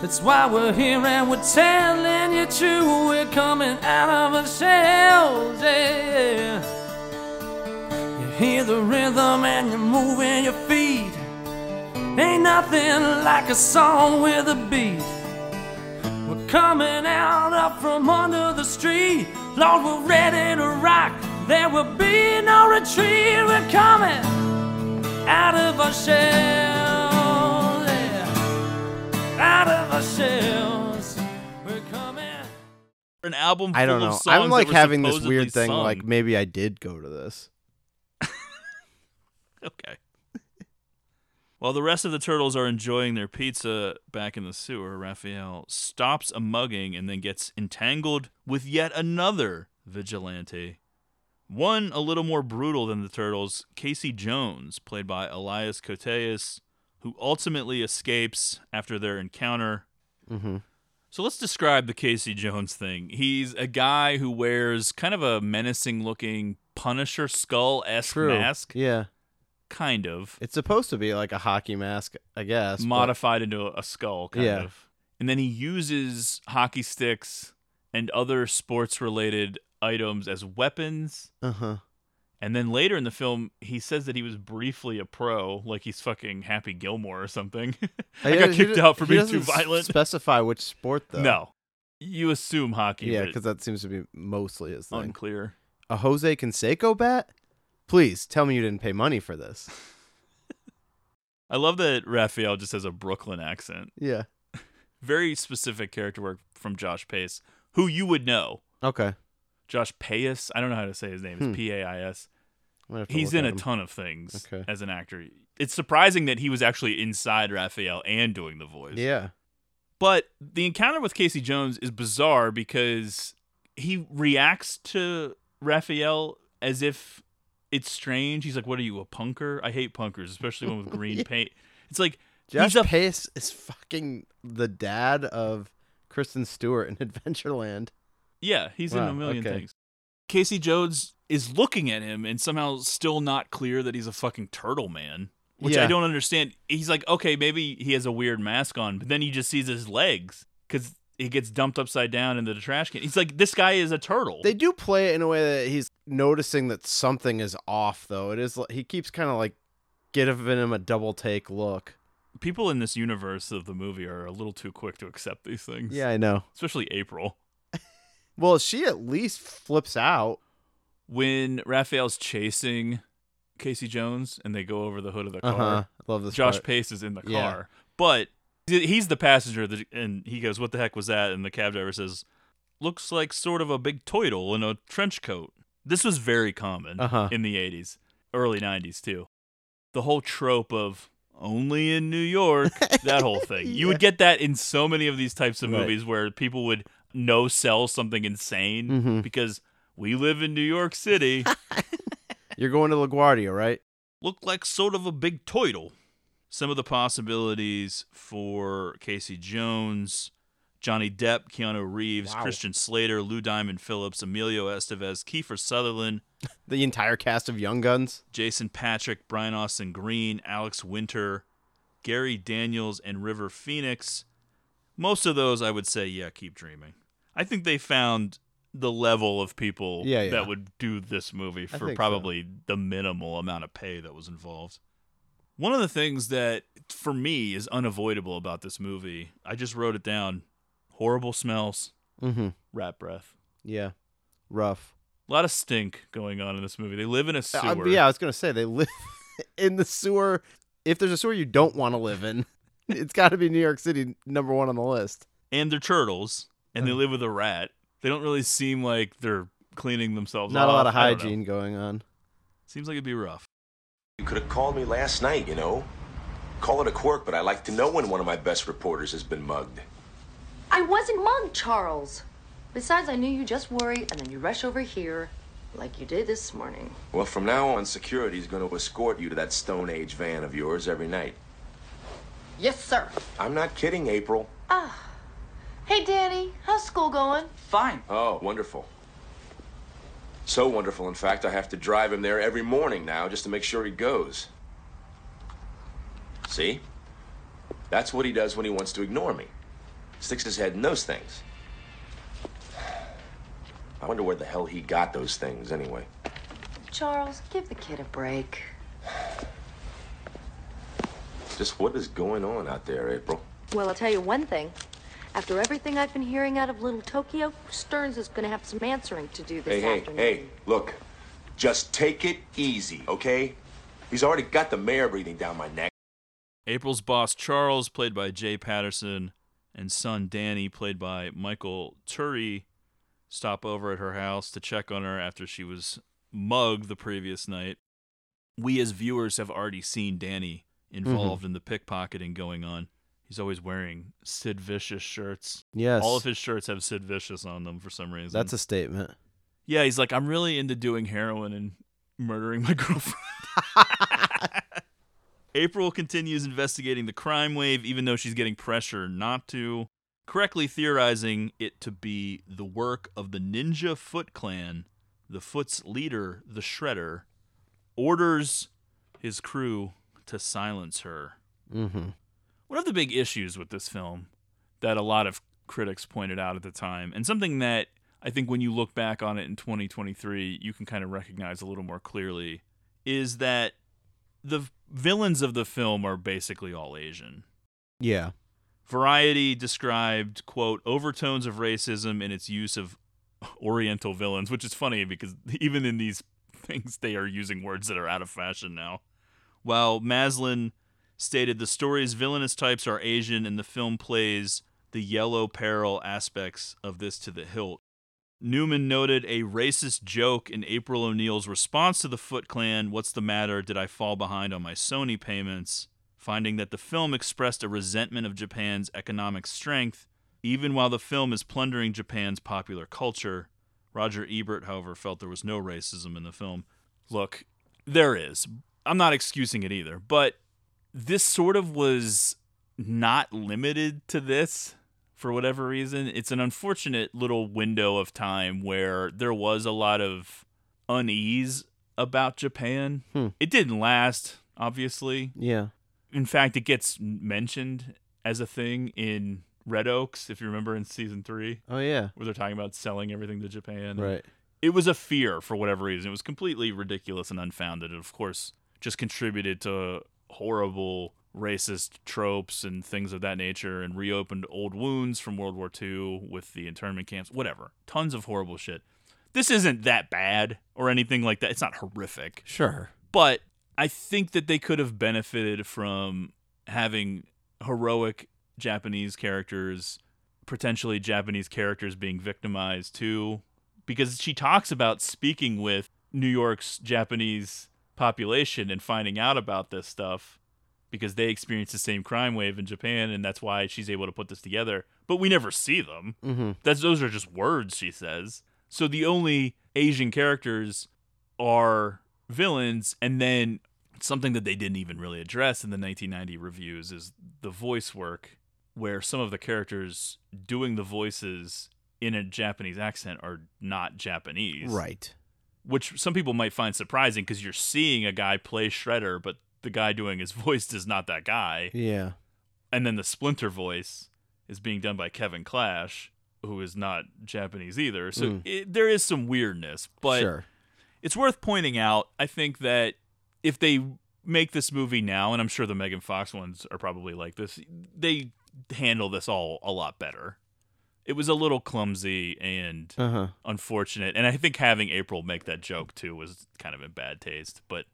That's why we're here and we're telling you true. We're coming out of our shells, yeah. You hear the rhythm and you're moving your feet. Ain't nothing like a song with a beat. We're coming out up from under the street. Lord, we're ready to rock. There will be no retreat. We're coming out of our shells, yeah out of our shells. We're coming. An album full I don't of know. songs I'm like having this weird thing sung. like maybe I did go to this. [LAUGHS] Okay. While the rest of the turtles are enjoying their pizza back in the sewer, Raphael stops a mugging and then gets entangled with yet another vigilante. One a little more brutal than the turtles, Casey Jones, played by Elias Koteas, who ultimately escapes after their encounter. Mm-hmm. So let's describe the Casey Jones thing. He's a guy who wears kind of a menacing looking Punisher skull esque mask. Yeah. Kind of. It's supposed to be like a hockey mask, I guess. but- modified into a skull, kind Yeah. of. And then he uses hockey sticks and other sports related items as weapons. Uh-huh. And then later in the film, he says that he was briefly a pro, like he's fucking Happy Gilmore or something. [LAUGHS] I got kicked out for being too violent. Specify which sport though. No. You assume hockey. Yeah, because that seems to be mostly his thing. Unclear. A Jose Canseco bat? Please tell me you didn't pay money for this. [LAUGHS] I love that Raphael just has a Brooklyn accent. Yeah. [LAUGHS] Very specific character work from Josh Pais, who you would know. Okay. Josh Pais. I don't know how to say his name. Hmm. It's P A I S. I'm gonna have to He's in a him. ton of things Okay. as an actor. It's surprising that he was actually inside Raphael and doing the voice. Yeah. But the encounter with Casey Jones is bizarre because he reacts to Raphael as if it's strange. He's like, "What are you, a punker? I hate punkers, especially one with green Yeah. [LAUGHS] paint." It's like Josh he's a Pais is fucking the dad of Kristen Stewart in [LAUGHS] Adventureland. Yeah, he's in a million okay. things. Casey Jones is looking at him and somehow still not clear that he's a fucking turtle man, which I don't understand. He's like, okay, maybe he has a weird mask on, but then he just sees his legs because he gets dumped upside down into the trash can. He's like, this guy is a turtle. They do play it in a way that he's noticing that something is off, though. It is he keeps kind of like giving him a double take look. People in this universe of the movie are a little too quick to accept these things. Yeah, I know. Especially April. [LAUGHS] Well, she at least flips out. When Raphael's chasing Casey Jones and they go over the hood of the car. Uh-huh. Love this Josh part. Pais is in the car. Yeah. But he's the passenger that and he goes, What the heck was that? And the cab driver says, Looks like sort of a big toidle in a trench coat. This was very common Uh-huh. in the eighties, early nineties too. The whole trope of only in New York, [LAUGHS] that whole thing. You would get that in so many of these types of Right. movies where people would no sell something insane Mhm. because we live in New York City. [LAUGHS] You're going to LaGuardia, right? looked like sort of a big toidle. Some of the possibilities for Casey Jones, Johnny Depp, Keanu Reeves, Wow. Christian Slater, Lou Diamond Phillips, Emilio Estevez, Kiefer Sutherland, [LAUGHS] The entire cast of Young Guns. Jason Patric, Brian Austin Green, Alex Winter, Gary Daniels, and River Phoenix. Most of those, I would say, yeah, keep dreaming. I think they found the level of people Yeah, yeah. that would do this movie for think so. probably the minimal amount of pay that was involved. One of the things that, for me, is unavoidable about this movie, I just wrote it down horrible smells, Mm-hmm. rat breath. Yeah. Rough. A lot of stink going on in this movie. They live in a sewer. Uh, yeah, I was gonna say they live [LAUGHS] in the sewer. If there's a sewer you don't want to live in, [LAUGHS] it's got to be New York City number one on the list. And they're turtles, and they live with a rat. They don't really seem like they're cleaning themselves Not a lot of I don't know. hygiene going on. Seems like it'd be rough. You could have called me last night, you know. Call it a quirk, but I like to know when one of my best reporters has been mugged. I wasn't mugged, Charles. Besides, I knew you just worry and then you rush over here like you did this morning. Well, from now on, security's going to escort you to that Stone Age van of yours every night. Yes, sir. I'm not kidding, April. Ah. Hey, Danny. How's school going? Fine. Oh, wonderful. So wonderful, in fact, I have to drive him there every morning now just to make sure he goes. See? That's what he does when he wants to ignore me. Sticks his head in those things. I wonder where the hell he got those things anyway. Charles, give the kid a break. Just what is going on out there, April? Well, I'll tell you one thing. After everything I've been hearing out of Little Tokyo, Stearns is going to have some answering to do this Hey, hey, afternoon. hey, look. Just take it easy, okay? He's already got the mayor breathing down my neck. April's boss Charles, played by Jay Patterson, and son Danny, played by Michael Turney, stop over at her house to check on her after she was mugged the previous night. We as viewers have already seen Danny involved mm-hmm. in the pickpocketing going on. He's always wearing Sid Vicious shirts. Yes. All of his shirts have Sid Vicious on them for some reason. That's a statement. Yeah, he's like, I'm really into doing heroin and murdering my [LAUGHS] girlfriend. [LAUGHS] April continues investigating the crime wave, even though she's getting pressure not to, correctly theorizing it to be the work of the Ninja Foot Clan. The Foot's leader, the Shredder, orders his crew to silence her. Mm-hmm. One of the big issues with this film that a lot of critics pointed out at the time, and something that I think when you look back on it in 2023, you can kind of recognize a little more clearly, is that the villains of the film are basically all Asian. Yeah. Variety described, quote, overtones of racism in its use of Oriental villains, which is funny because [LAUGHS] even in these things, they are using words that are out of fashion now. While Maslin stated the story's villainous types are Asian and the film plays the yellow peril aspects of this to the hilt. Newman noted a racist joke in April O'Neil's response to the Foot Clan, What's the matter? Did I fall behind on my Sony payments? Finding that the film expressed a resentment of Japan's economic strength, even while the film is plundering Japan's popular culture. Roger Ebert, however, felt there was no racism in the film. Look, there is. I'm not excusing it either, but this sort of was not limited to this for whatever reason. It's an unfortunate little window of time where there was a lot of unease about Japan. Hmm. It didn't last, obviously. Yeah. In fact, it gets mentioned as a thing in Red Oaks, if you remember in season three. Oh yeah. Where they're talking about selling everything to Japan. Right. It was a fear for whatever reason. It was completely ridiculous and unfounded. And of course, just contributed to horrible racist tropes and things of that nature and reopened old wounds from World War II with the internment camps, whatever. Tons of horrible shit. This isn't that bad or anything like that. It's not horrific. Sure. But I think that they could have benefited from having heroic Japanese characters, potentially Japanese characters being victimized too, because she talks about speaking with New York's Japanese population and finding out about this stuff because they experienced the same crime wave in Japan and that's why she's able to put this together. But we never see them. Mm-hmm. That's those are just words she says. So the only Asian characters are villains and then something that they didn't even really address in the 1990 reviews is the voice work where some of the characters doing the voices in a Japanese accent are not Japanese. Right. Which some people might find surprising because you're seeing a guy play Shredder, but the guy doing his [LAUGHS] voice is not that guy. Yeah. And then the Splinter voice is being done by Kevin Clash, who is not Japanese either. So Mm. it, there is some weirdness, but Sure. it's worth pointing out. I think that if they make this movie now, and I'm sure the Megan Fox ones are probably like this, they handle this all a lot better. It was a little clumsy and Uh-huh. unfortunate. And I think having April make that joke too was kind of in bad taste. But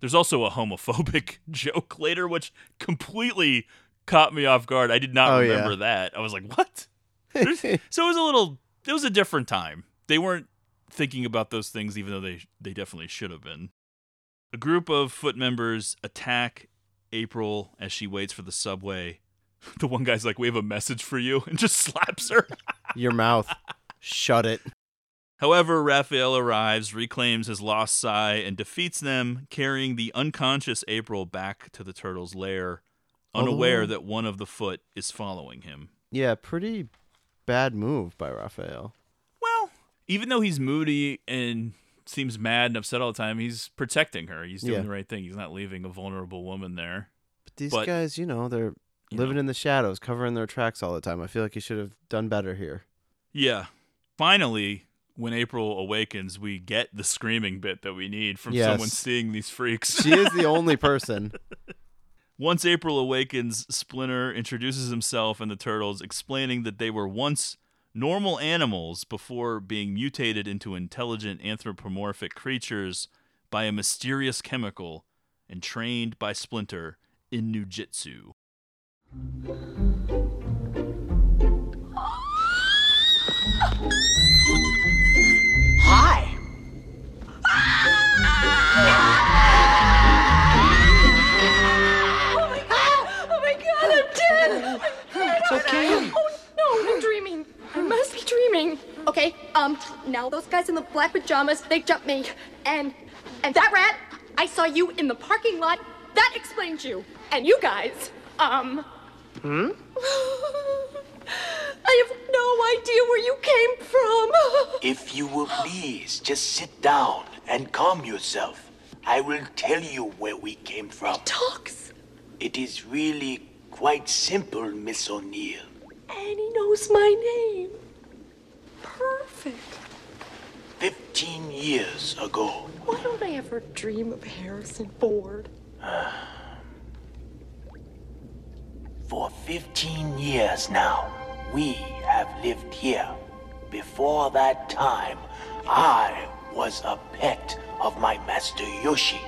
there's also a homophobic [LAUGHS] joke later, which completely caught me off guard. I did not Oh, yeah. remember that. I was like, what? [LAUGHS] So it was a little, it was a different time. They weren't thinking about those things, even though they they definitely should have been. A group of foot members attack April as she waits for the subway. [LAUGHS] The one guy's like, "We have a message for you," [LAUGHS] and just slaps her. [LAUGHS] Your mouth. Shut it. However, Raphael arrives, reclaims his lost Sai, and defeats them, carrying the unconscious April back to the turtle's lair, unaware Although- that one of the foot is following him. Yeah, pretty bad move by Raphael. Well, even though he's moody and seems mad and upset all the time, he's protecting her. He's doing Yeah. the right thing. He's not leaving a vulnerable woman there. But these But- guys, you know, they're living know. in the shadows, covering their tracks all the time. I feel like he should have done better here. Yeah. Finally, when April awakens, we get the screaming bit that we need from Yes. someone seeing these freaks. She is the only [LAUGHS] person. Once April awakens, Splinter introduces himself and the turtles, explaining that they were once normal animals before being mutated into intelligent anthropomorphic creatures by a mysterious chemical and trained by Splinter in ninjutsu. Hi. Oh my god! Oh my god, I'm dead! I'm dead! It's okay. Oh no, I'm dreaming. I must be dreaming. Okay, um, now those guys in the black pajamas, they jumped me. And and that rat, I saw you in the parking lot. That explains you. And you guys, um Hmm? [LAUGHS] I have no idea where you came from. [LAUGHS] If you will please just sit down and calm yourself, I will tell you where we came from. talks. It is really quite simple, Miss O'Neil. And he knows my name. Perfect. Fifteen years ago, Why don't I ever dream of Harrison Ford? For 15 years now, we have lived here. Before that time, I was a pet of my master Yoshi.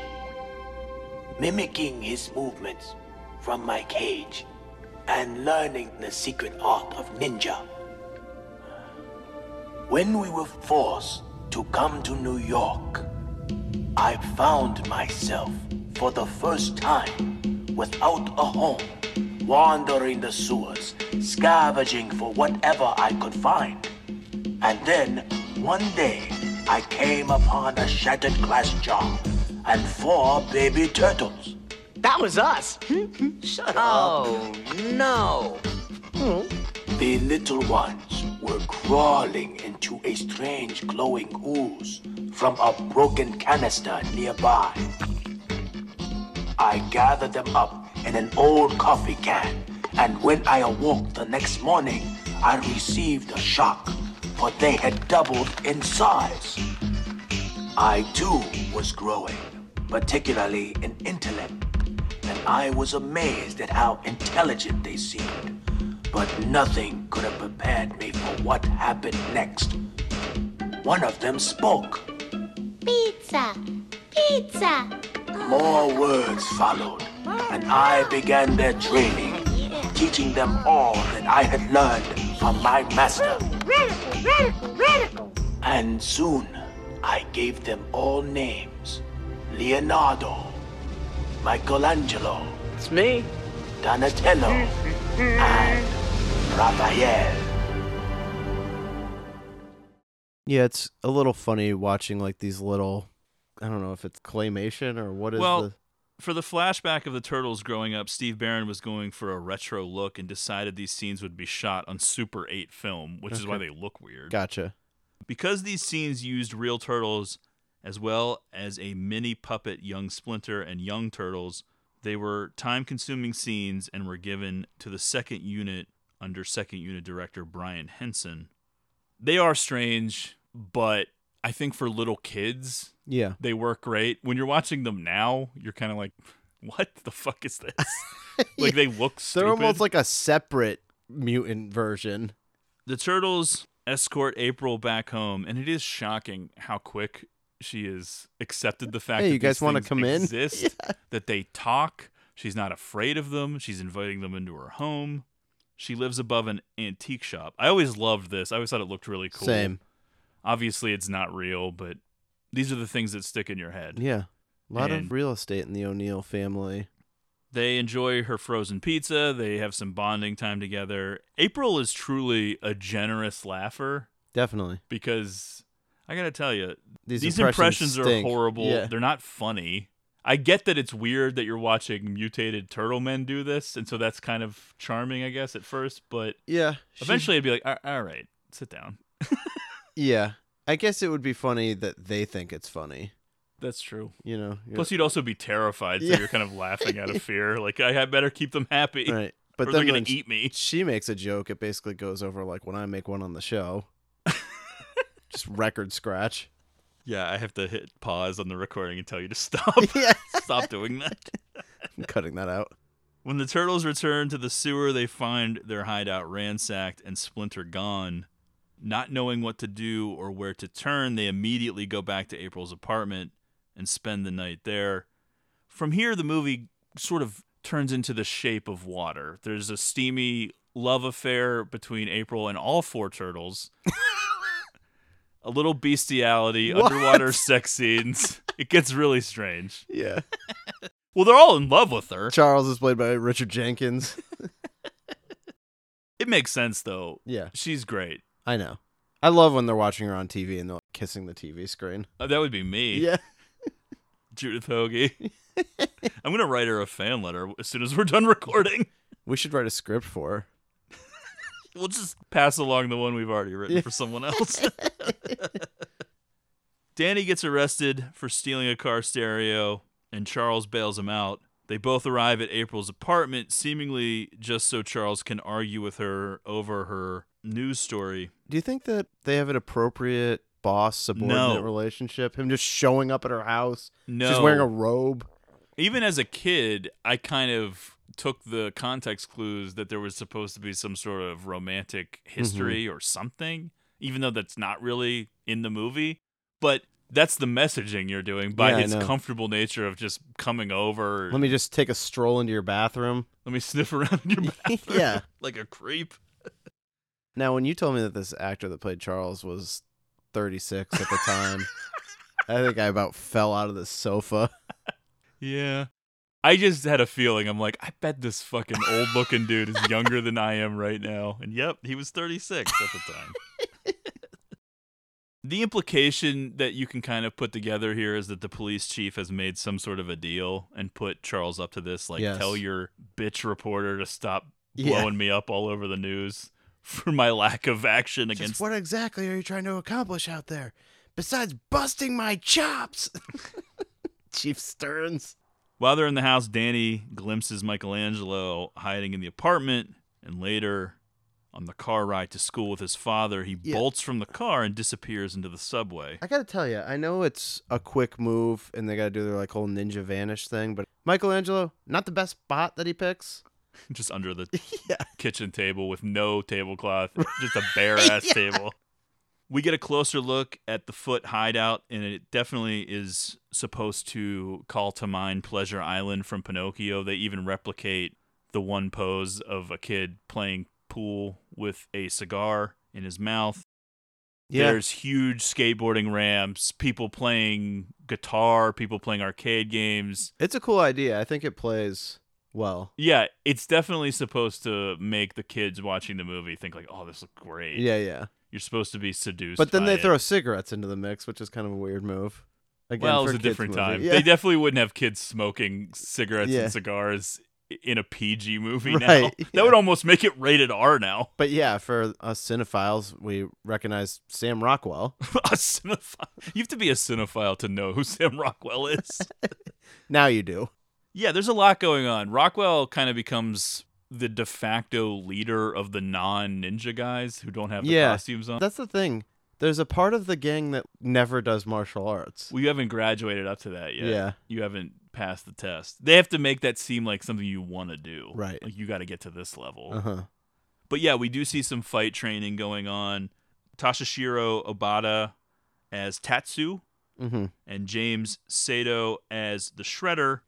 Mimicking his movements from my cage and learning the secret art of ninja. When we were forced to come to New York, I found myself for the first time without a home, wandering the sewers, scavenging for whatever I could find. And then, one day, I came upon a shattered glass jar and four baby turtles. That was us. Shut Oh, no. Hmm? The little ones were crawling into a strange glowing ooze from a broken canister nearby. I gathered them up in an old coffee can, and when I awoke the next morning, I received a shock, for they had doubled in size. I too was growing, particularly in intellect, and I was amazed at how intelligent they seemed. But nothing could have prepared me for what happened next. One of them spoke. Pizza! Pizza! More words followed, and I began their training, teaching them all that I had learned from my master. Radical, radical, radical! And soon, I gave them all names Leonardo, Michelangelo, It's me. Donatello, and Raphael. Yeah, it's a little funny watching like these little I don't know if it's claymation or what is well, the for the flashback of the turtles growing up, Steve Barron was going for a retro look and decided these scenes would be shot on Super 8 film, which is why they look weird. Gotcha. Because these scenes used real turtles as well as a mini puppet young Splinter and young turtles, they were time consuming scenes and were given to the second unit under second unit director Brian Henson. They are strange, but I think for little kids, Yeah. they work great. When you're watching them now, you're kind of like, what the fuck is this? [LAUGHS] [LAUGHS] like they look stupid. They're almost like a separate mutant version. The turtles escort April back home, and it is shocking how quick she has accepted the fact Hey, that you guys wanna things come in? exist, [LAUGHS] that they talk. She's not afraid of them. She's inviting them into her home. She lives above an antique shop. I always loved this. I always thought it looked really cool. Same. Obviously, it's not real, but these are the things that stick in your head. Yeah. A lot And- of real estate in the O'Neil family. They enjoy her frozen pizza. They have some bonding time together. April is truly a generous laugher Definitely. because I got to tell you, These these, impressions impressions, are horrible. Yeah. They're not funny. I get that it's weird that you're watching mutated turtle men do this, and so that's kind of charming, I guess, at first. But Yeah. she- eventually, I'd be like, "All- all right, sit down. [LAUGHS] Yeah. I guess it would be funny that they think it's funny. That's true. You know. Plus, you'd also be terrified, so Yeah. you're kind of laughing out of [LAUGHS] fear. Like, I had better keep them happy, Right. But they're gonna eat me. She makes a joke. It basically goes over like when I make one on the show. [LAUGHS] Just record scratch. Yeah, I have to hit pause on the recording and tell you to stop. Yeah. [LAUGHS] stop doing that. I'm cutting that out. When the turtles return to the sewer, they find their hideout ransacked and Splinter gone. Not knowing what to do or where to turn, they immediately go back to April's apartment and spend the night there. From here, the movie sort of turns into the shape of water. There's a steamy love affair between April and all four turtles. [LAUGHS] a little bestiality, What? underwater sex scenes. It gets really strange. Yeah. [LAUGHS] Well, they're all in love with her. Charles is played by Richard Jenkins. [LAUGHS] It makes sense though. Yeah. She's great. I know. I love when they're watching her on TV and they're like, kissing the TV screen. Uh, that would be me. Yeah. [LAUGHS] Judith Hoagie. [LAUGHS] I'm gonna write her a fan letter as soon as we're done recording. We should write a script for her. [LAUGHS] We'll just pass along the one we've already written for someone else. Danny gets arrested for stealing a car stereo, and Charles bails him out. They both arrive at April's apartment, seemingly just so Charles can argue with her over her news story. Do you think that they have an appropriate boss subordinate No. relationship? Him just showing up at her house. No. She's wearing a robe. even as a kid, I kind of took the context clues that there was supposed to be some sort of romantic mm-hmm. history or something, even though that's not really in the movie. But that's the messaging you're doing by Yeah, I his comfortable nature of just coming over. Let me just take a stroll into your bathroom. let me [LAUGHS] sniff around in your [LAUGHS] bathroom Yeah. [LAUGHS] like a creep. Now, when you told me that this actor that played Charles was 36 at the time, [LAUGHS] I think I about fell out of the sofa. Yeah. I just had a feeling. I'm like, I bet this fucking old looking dude is younger than I am right now. And yep, he was 36 at the time. the implication that you can kind of put together here is that the police chief has made some sort of a deal and put Charles up to this. Like, Yes. tell your bitch reporter to stop Yeah. blowing me up all over the news for my lack of action Just against. what exactly are you trying to accomplish out there? Besides busting my chops? [LAUGHS] Chief Stearns. While they're in the house, Danny glimpses Michelangelo hiding in the apartment, and later, on the car ride to school with his father, he Yeah. bolts from the car and disappears into the subway. I gotta tell you, I know it's a quick move and they gotta do their like whole ninja vanish thing, but Michelangelo, not the best spot that he picks. [LAUGHS] just under the [LAUGHS] kitchen table with no tablecloth, [LAUGHS] just a bare ass Yeah. table. We get a closer look at the foot hideout, and it definitely is supposed to call to mind Pleasure Island from Pinocchio. They even replicate the one pose of a kid playing pool with a cigar in his mouth. Yeah. There's huge skateboarding ramps, people playing guitar, people playing arcade games. It's a cool idea. I think it plays well. Yeah, it's definitely supposed to make the kids watching the movie think like, "Oh, this looks great." Yeah, yeah. You're supposed to be seduced. But then they it. throw cigarettes into the mix, which is kind of a weird move. Again, well, it was a different movie. time. Yeah. They definitely wouldn't have kids smoking cigarettes Yeah. and cigars in a PG movie now. Right, [LAUGHS] That yeah. would almost make it rated R now. But yeah, for us cinephiles, we recognize Sam Rockwell. [LAUGHS] a cinephile. You have to be a cinephile to know who Sam Rockwell is. [LAUGHS] now you do. Yeah, there's a lot going on. Rockwell kind of becomes the de facto leader of the non-ninja guys who don't have the yeah, costumes on. That's the thing. There's a part of the gang that never does martial arts. Well, you haven't graduated up to that yet. Yeah. You haven't passed the test. They have to make that seem like something you want to do. Right. Like you got to get to this level. Uh huh. But yeah, we do see some fight training going on. Toshishiro Obata as Tatsu Mhm. and James Saito as the Shredder.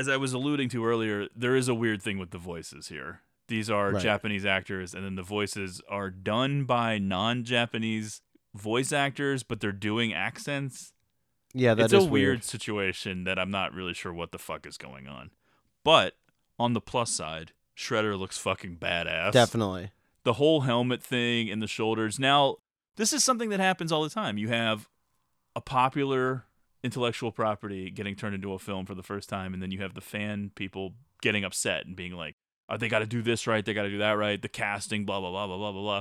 As I was alluding to earlier, there is a weird thing with the voices here. These are Right. Japanese actors, and then the voices are done by non Japanese voice actors, but they're doing accents. Yeah, that's a weird, weird. situation that I'm not really sure what the fuck is going on. But on the plus side, Shredder looks fucking badass. Definitely. The whole helmet thing and the shoulders. Now, this is something that happens all the time. You have a popular intellectual property getting turned into a film for the first time, and then you have the fan people getting upset and being like, oh, they got to do this right, they got to do that right, the casting, blah, blah, blah, blah, blah, blah, blah.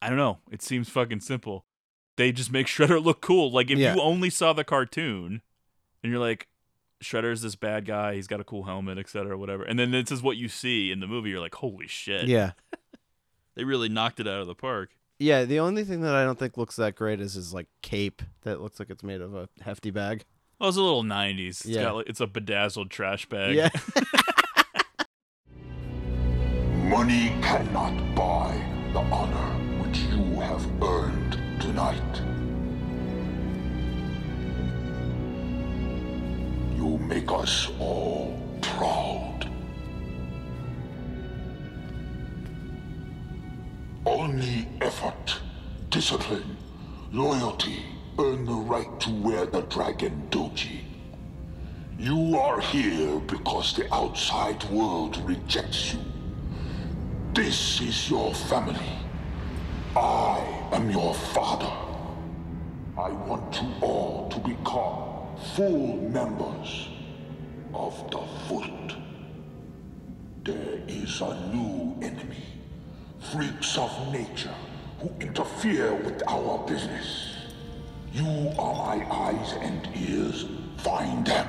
I don't know. It seems fucking simple. They just make [LAUGHS] Shredder look cool. Like, if Yeah. you only saw the cartoon and you're like, Shredder's this bad guy, he's got a cool helmet, etc., whatever. And then this is what you see in the movie, you're like, holy shit. Yeah. [LAUGHS] They really knocked it out of the park. Yeah, the only thing that I don't think looks that great is his like cape that looks like it's made of a hefty bag. Well, it's a little 90s. It's, Yeah. got, like, it's a bedazzled trash bag. Yeah. [LAUGHS] Money cannot buy the honor which you have earned tonight. You make us all proud. Only effort, discipline, loyalty earn the right to wear the dragon doji. You are here because the outside world rejects you. This is your family. I am your father. I want you all to become full members of the Foot. There is a new enemy. Freaks of nature who interfere with our business. You are my eyes and ears. Find them.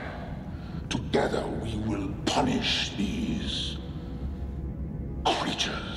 Together we will punish these creatures.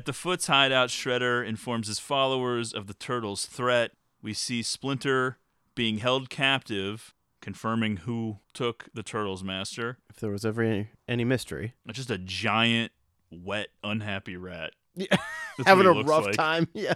At the Foot's hideout, Shredder informs his followers of the Turtles' threat. We see Splinter being held captive, confirming who took the Turtles' master. If there was ever any, any mystery. It's just a giant, wet, unhappy rat. Yeah. [LAUGHS] Having a rough like. time. [LAUGHS] Yeah.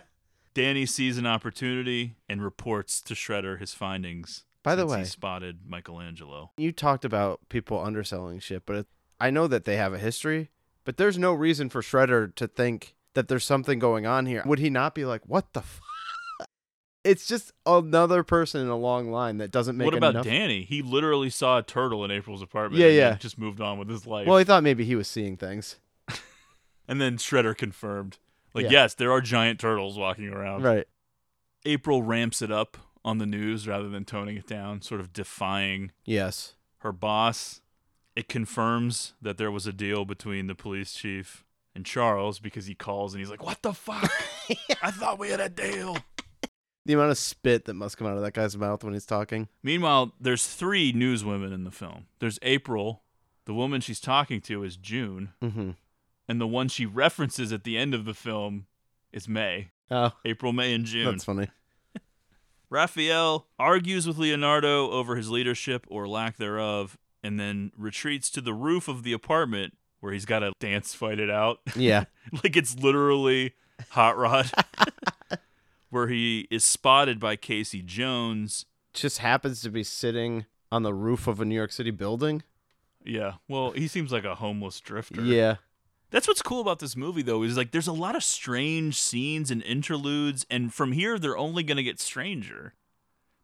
Danny sees an opportunity and reports to Shredder his findings. By the way- he spotted Michelangelo. You talked about people underselling shit, but it, I know that they have a history, but there's no reason for Shredder to think that there's something going on here. Would he not be like, what the f-? It's just another person in a long line that doesn't make What about enough. Danny? He literally saw a turtle in April's apartment. Yeah, and yeah. Just moved on with his life. Well, he thought maybe he was seeing things. [LAUGHS] And then Shredder confirmed. Like, Yeah. yes, there are giant turtles walking around. Right. April ramps it up on the news rather than toning it down, sort of defying Yes. her boss. It confirms that there was a deal between the police chief and Charles because he calls and he's like, What the fuck? [LAUGHS] I thought we had a deal. The amount of spit that must come out of that guy's mouth when he's talking. Meanwhile, there's three newswomen in the film. There's April. The woman she's talking to is June. Mm-hmm. And the one she references at the end of the film is May. Oh. April, May, and June. That's funny. [LAUGHS] Raphael argues with Leonardo over his leadership or lack thereof, and then retreats to the roof of the apartment where he's got to dance fight it out. Yeah. [LAUGHS] like it's literally Hot Rod, [LAUGHS] where he is spotted by Casey Jones. Just happens to be sitting on the roof of a New York City building. Yeah, well, he seems like a homeless drifter. Yeah. That's what's cool about this movie, though, is like there's a lot of strange scenes and interludes, and from here they're only going to get stranger.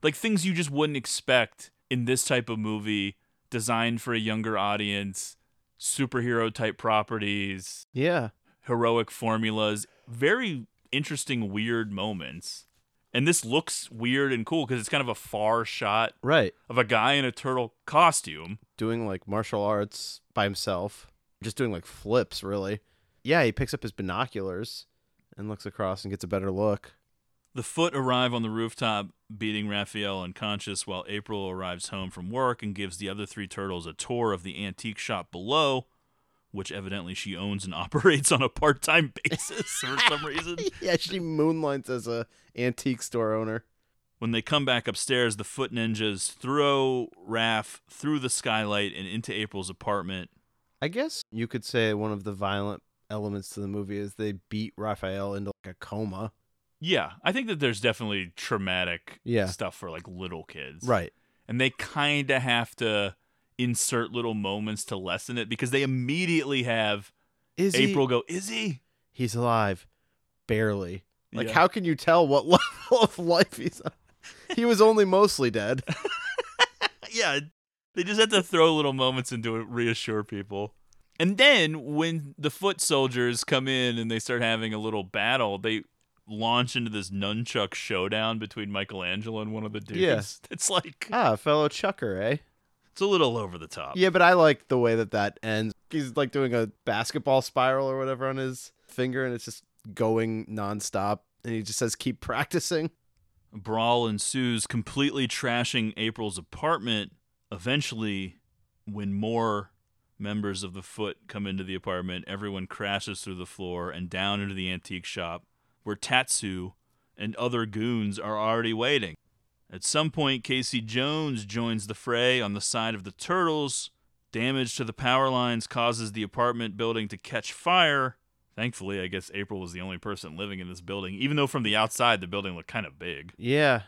Like things you just wouldn't expect in this type of movie, designed for a younger audience, superhero type properties, Yeah. heroic formulas, very interesting, weird moments. And this looks weird and cool because it's kind of a far shot Right. of a guy in a turtle costume. Doing like martial arts by himself. Just doing like flips, really. Yeah, he picks up his binoculars and looks across and gets a better look. The foot arrive on the rooftop, beating Raphael unconscious, while April arrives home from work and gives the other three turtles a tour of the antique shop below, which evidently she owns and [LAUGHS] operates on a part time basis for some reason. [LAUGHS] yeah, she moonlights as a antique store owner. When they come back upstairs, the foot ninjas throw Raph through the skylight and into April's apartment. I guess you could say one of the violent elements to the movie is they beat Raphael into like a coma. Yeah, I think that there's definitely traumatic Yeah. stuff for like little kids. Right. And they kind of have to insert little moments to lessen it because they immediately have Is he- April go, Is he? He's alive. Barely. Like Yeah. how can you tell what [LAUGHS] level of life he's on? He was only mostly dead. [LAUGHS] yeah, they just have to throw little moments into it, reassure people. And then when the foot soldiers come in and they start having a little battle, they launch into this nunchuck showdown between Michelangelo and one of the dudes. Yeah. [LAUGHS] It's like ah, fellow chucker, eh? it's a little over the top. Yeah, but I like the way that that ends. He's like doing a basketball spiral or whatever on his finger, and it's just going nonstop. And he just says, "Keep practicing." A brawl ensues, completely trashing April's apartment. Eventually, when more members of the foot come into the apartment, everyone crashes through the floor and down into the antique shop, where Tatsu and other goons are already waiting. At some point, Casey Jones joins the fray on the side of the turtles. Damage to the power lines causes the apartment building to catch fire. Thankfully, I guess April was the only person living in this building, even though from the outside the building looked kind of big. Yeah,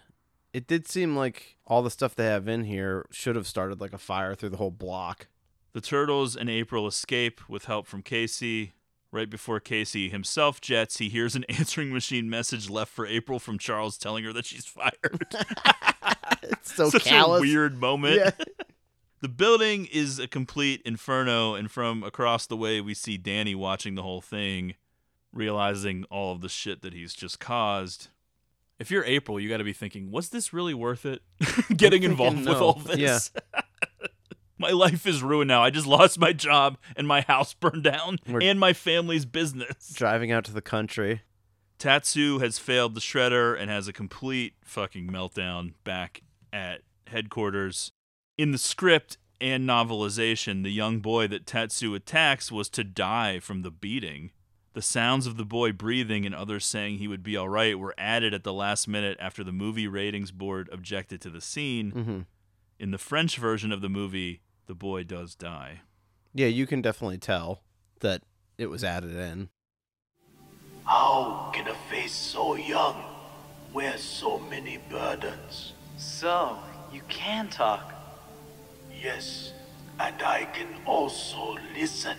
it did seem like all the stuff they have in here should have started like a fire through the whole block. The Turtles and April escape with help from Casey. Right before Casey himself jets, he hears an [LAUGHS] answering machine message left for April from Charles telling her that she's fired. [LAUGHS] it's so [LAUGHS] Such callous. a weird moment. Yeah. The building is a complete inferno, and from across the way, we see Danny watching the whole thing, realizing all of the shit that he's just caused. If you're April, you got to be thinking, was this really worth it? Getting involved with no. all this? Yeah. My life is ruined now. I just lost my job, and my house [LAUGHS] burned down, We're- and my family's business. Driving out to the country. Tatsu has failed the shredder and has a complete fucking meltdown back at headquarters. In the script and novelization, the young boy that Tatsu attacks was to die from the beating. The sounds of the boy breathing and others saying he would be all right were added at the last minute after the movie ratings board objected to the scene. Mhm. In the French version of the movie, the boy does die. Yeah, you can definitely tell that it was added in. How can a face so young wear so many burdens? So, you can talk. Yes, and I can also listen.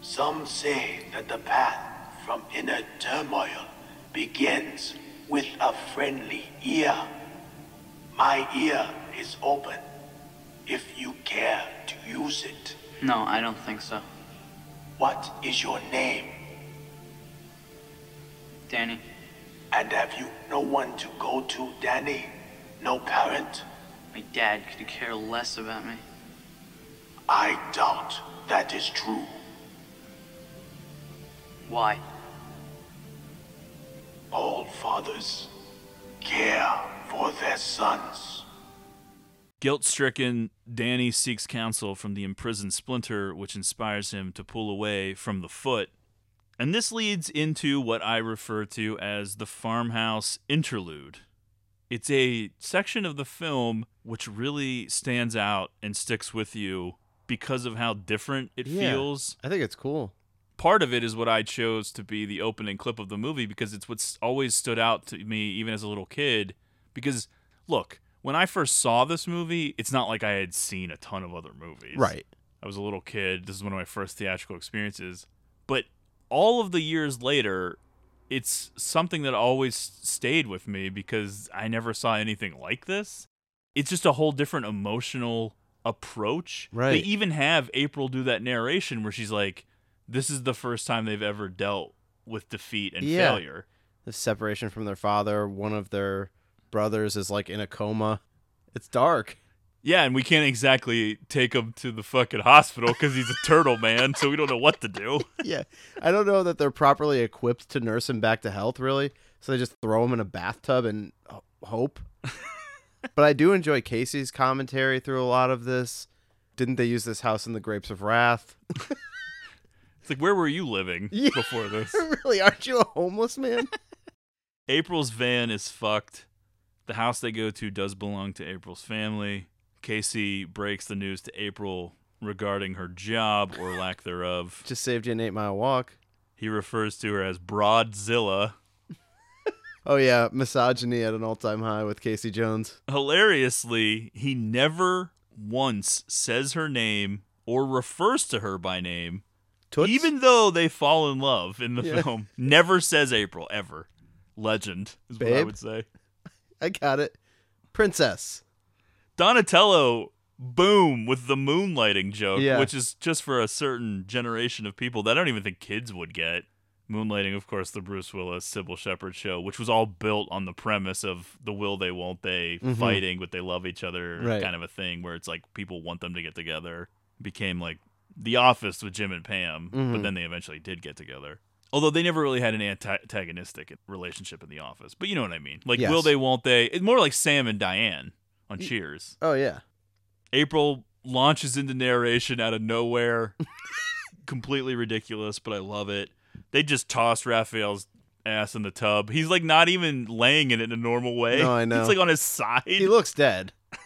Some say that the path from inner turmoil begins with a friendly ear. My ear is open if you care to use it. No, I don't think so. What is your name? Danny, And have you no one to go to, Danny? No parent? my dad could care less about me. I doubt that is true. Why? All fathers care for their sons. Guilt stricken, Danny seeks counsel from the imprisoned Splinter, which inspires him to pull away from the foot. And this leads into what I refer to as the farmhouse interlude. It's a section of the film which really stands out and sticks with you because of how different it Yeah, feels. I think it's cool. Part of it is what I chose to be the opening clip of the movie because it's what's always stood out to me, even as a little kid. Because, look, when I first saw this movie, it's not like I had seen a ton of other movies. Right. I was a little kid. This is one of my first theatrical experiences. But all of the years later, it's something that always stayed with me because I never saw anything like this. It's just a whole different emotional approach. Right. They even have April do that narration where she's like, this is the first time they've ever dealt with defeat and Yeah. failure. The separation from their father, one of their brothers is like in a coma. It's dark. Yeah, and we can't exactly take him to the fucking hospital because he's a turtle man, so we don't know what to do. [LAUGHS] yeah. I don't know that they're properly equipped to nurse him back to health, really, so they just throw him in a bathtub and hope. [LAUGHS] but I do enjoy Casey's commentary through a lot of this. Didn't they use this house in the Grapes of Wrath? [LAUGHS] It's like, where were you living Yeah. before this? really, aren't you a homeless man? April's van is fucked. The house they go to does belong to April's family. Casey breaks the news to April regarding her job or [LAUGHS] lack thereof. Just saved you an eight mile walk. He refers to her as Broadzilla. [LAUGHS] Oh yeah, misogyny at an all time high with Casey Jones. Hilariously, he never once says her name or refers to her by name, even though they fall in love in the Yeah. film. Never says April, ever. Legend is what I would say. [LAUGHS] I got it. Princess. Donatello, boom, with the moonlighting joke, Yeah. which is just for a certain generation of people that I don't even think kids would get. Moonlighting, of course, the Bruce Willis, Cybill Shepherd show, which was all built on the premise of the will they, won't they, Mhm. fighting, but they love each other Right. kind of a thing where it's like people want them to get together. Became like The Office with Jim and Pam, but Mhm. then they eventually did get together. Although they never really had an antagonistic relationship in The Office, but you know what I mean. Like, will they, won't they? It's more like Sam and Diane on Cheers. Oh yeah. April launches into narration out of nowhere. [LAUGHS] Completely ridiculous, but I love it. They just toss Raphael's ass in the tub. He's like not even laying in it in a normal way. No, I [LAUGHS] know. He's like on his side. He looks dead. [LAUGHS]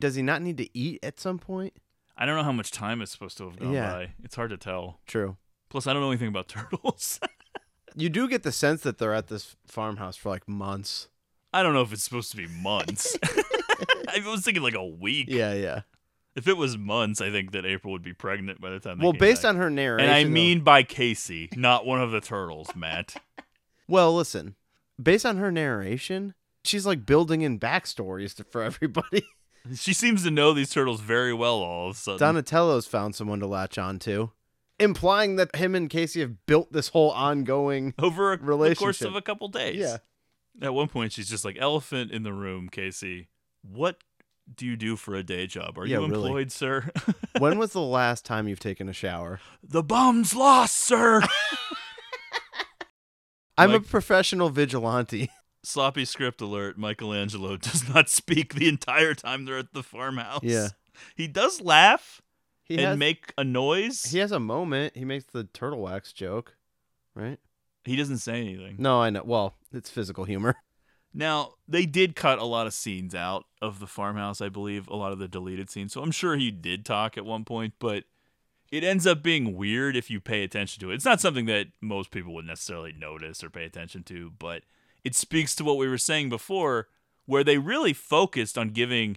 Does he not need to eat at some point? I don't know how much time is supposed to have gone Yeah. by. It's hard to tell. True. Plus, I don't know anything about [LAUGHS] turtles. You do get the sense that they're at this farmhouse for like months. I don't know if it's supposed to be months. [LAUGHS] I was thinking like a week. Yeah, yeah. If it was months, I think that April would be pregnant by the time. They Well, based back. on her narration, and I though- mean by Casey, not one of the turtles, Matt. [LAUGHS] Well, listen. Based on her narration, she's like building in backstories to, for everybody. She seems to know these turtles very well. All of a sudden, Donatello's found someone to latch on to, implying that him and Casey have built this whole ongoing [LAUGHS] over a, the relationship. course of a couple days. Yeah. At one point, she's just like, "Elephant in the room, Casey. What do you do for a day job? Are Yeah, you really. employed, sir?" [LAUGHS] when was the last time you've taken a shower? the bomb's lost, sir. [LAUGHS] I'm Like- a professional vigilante. Sloppy script alert. Michelangelo does not speak the entire time they're at the farmhouse. Yeah. He does laugh He and has- make a noise. He has a moment. He makes the turtle wax joke, right? He doesn't say anything. No, I know. Well, it's physical humor. [LAUGHS] Now, they did cut a lot of scenes out of the farmhouse, I believe, a lot of the deleted scenes. So I'm sure he did talk at one point, but it ends up being weird if you pay attention to it. It's not something that most people would necessarily notice or pay attention to, but it speaks to what we were saying before, where they really focused on giving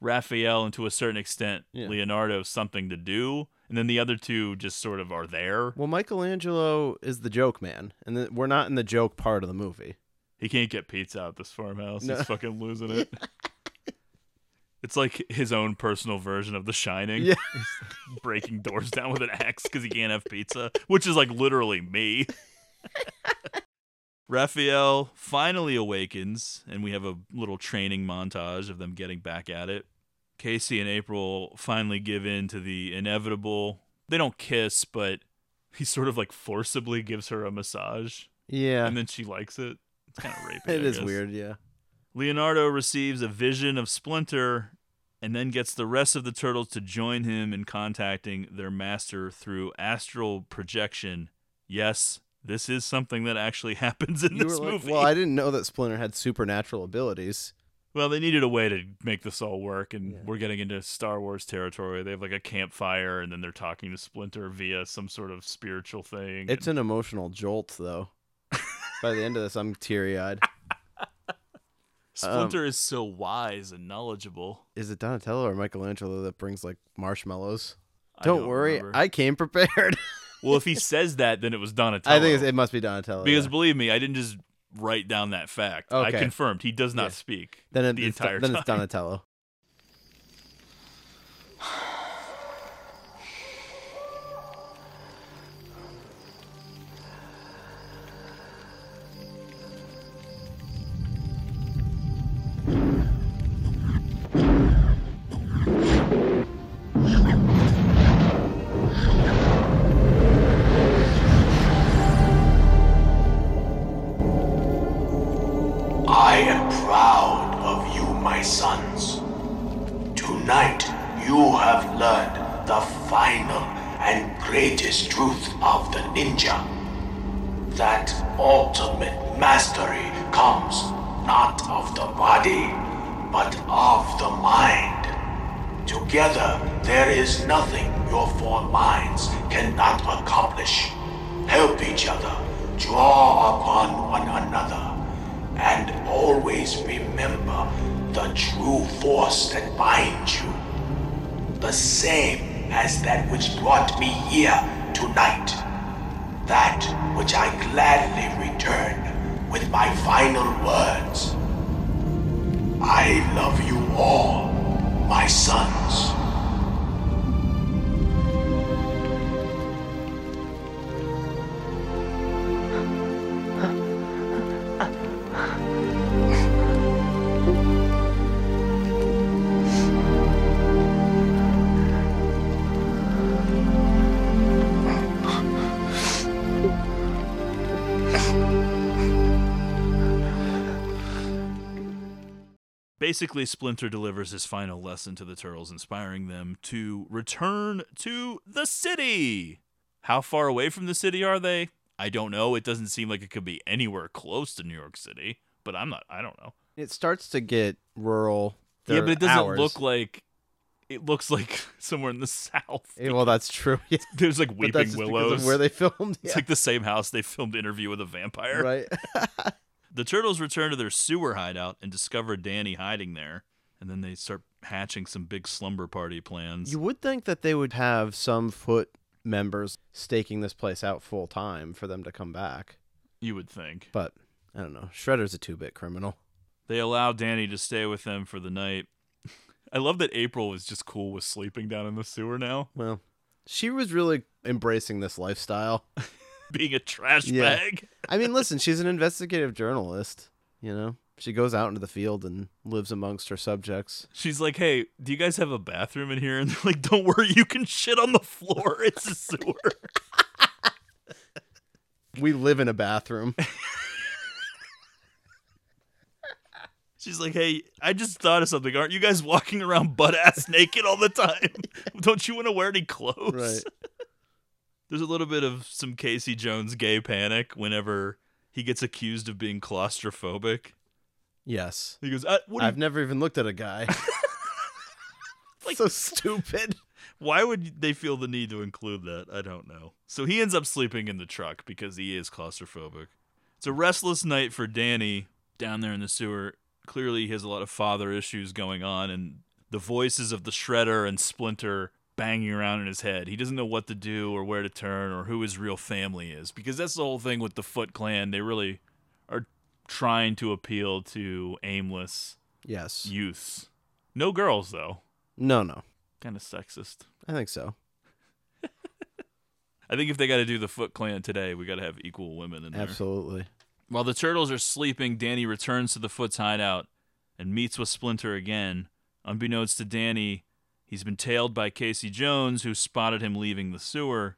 Raphael and to a certain extent Yeah. Leonardo something to do, and then the other two just sort of are there. Well, Michelangelo is the joke man, and the, we're not in the joke part of the movie. He can't get pizza out this farmhouse. No. He's fucking losing it. [LAUGHS] It's like his own personal version of The Shining. Yeah. He's breaking doors down with an axe because he can't have pizza, which is like literally me. [LAUGHS] Raphael finally awakens, and we have a little training montage of them getting back at it. Casey and April finally give in to the inevitable. They don't kiss, but he sort of like forcibly gives her a massage. Yeah. And then she likes it. It's kind of rapey. [LAUGHS] It I is guess. weird, yeah. Leonardo receives a vision of Splinter and then gets the rest of the turtles to join him in contacting their master through astral projection. Yes, this is something that actually [LAUGHS] happens in You this like, movie. well, I didn't know that Splinter had supernatural abilities. Well, they needed a way to make this all work, and we're getting into Star Wars territory. They have like a campfire, and then they're talking to Splinter via some sort of spiritual thing. It's an emotional jolt, though. [LAUGHS] By the end of this, I'm teary eyed. [LAUGHS] Splinter is so wise and knowledgeable. Is it Donatello or Michelangelo that brings like marshmallows? Don't, don't worry, remember. I came prepared. Well, if he says that, then it was Donatello. I think it must be Donatello. Because yeah. believe me, I didn't just write down that fact. I confirmed he does not Yeah. speak then it, the entire then time. it's Donatello. Greatest truth of the ninja. That ultimate mastery comes not of the body, but of the mind. Together, there is nothing your four minds cannot accomplish. Help each other, draw upon one another, and always remember the true force that binds you. The same as that which brought me here tonight. That which I gladly return with my final words. I love you all, my sons. Basically, Splinter delivers his final lesson to the turtles, inspiring them to return to the city. How far away from the city are they? I don't know. It doesn't seem like it could be anywhere close to New York City, but I'm not, I don't know. It starts to get rural. yeah, but it doesn't hours. look like it looks like [LAUGHS] somewhere in the south. Eh, well, that's true. Yeah. [LAUGHS] There's like weeping that's just because of willows where they filmed. It's like the same house they filmed Interview with a Vampire. Right. [LAUGHS] the turtles return to their sewer hideout and discover Danny hiding there, and then they start hatching some big slumber party plans. You would think that they would have some foot members staking this place out full time for them to come back. You would think. But I don't know. Shredder's a two bit criminal. They allow Danny to stay with them for the night. [LAUGHS] I love that April is just cool with sleeping down in the sewer now, Well, she was really embracing this lifestyle. [LAUGHS] [LAUGHS] being a trash Yeah. bag. I mean, listen, she's an investigative journalist. You know, she goes out into the field and lives amongst her subjects. She's like, "Hey, do you guys have a bathroom in here?" [LAUGHS] And they're like, "Don't worry, you can shit on the floor. [LAUGHS] It's a sewer." We live in a bathroom. She's like, "Hey, I just thought of something. Aren't you guys walking around butt ass naked all the time? Don't you want to wear any clothes?" Right. There's a little bit of some Casey Jones gay panic whenever he gets accused of being claustrophobic. Yes. He goes, uh, what do you- I've never even looked at a guy. [LAUGHS] [LAUGHS] like, so stupid. Why would they feel the need to include that? I don't know. So he ends up sleeping in the truck because he is claustrophobic. It's a restless night for Danny down there in the sewer. Clearly, he has a lot of father issues going on, and the voices of the Shredder and Splinter banging around in his head. He doesn't know what to do or where to turn or who his real family is because that's the whole thing with the Foot Clan. They really are trying to appeal to aimless Yes. youths. No girls, though. No, no. Kind of sexist. I think so. [LAUGHS] I think if they got to do the Foot Clan today, we got to have equal women in there. Absolutely. While the turtles are sleeping, Danny returns to the Foot's hideout and meets with Splinter again. Unbeknownst to Danny, he's been tailed by Casey Jones, who spotted him leaving the sewer.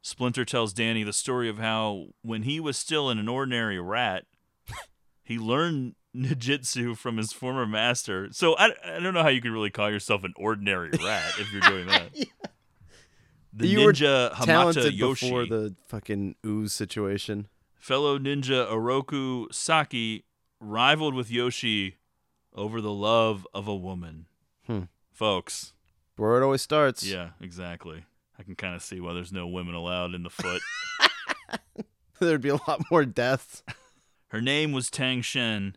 Splinter tells Danny the story of how, when he was still an ordinary rat, [LAUGHS] he learned ninjutsu from his former master. So I, I don't know how you could really call yourself an ordinary rat if you're doing that. [LAUGHS] The you were ninja Hamato talented Yoshi. before the fucking ooze situation. Fellow ninja Oroku Saki rivaled with Yoshi over the love of a woman. Folks. Where it always starts. Yeah, exactly. I can kind of see why there's no women allowed in the foot. [LAUGHS] There'd be a lot more deaths. [LAUGHS] Her name was Tang Shen,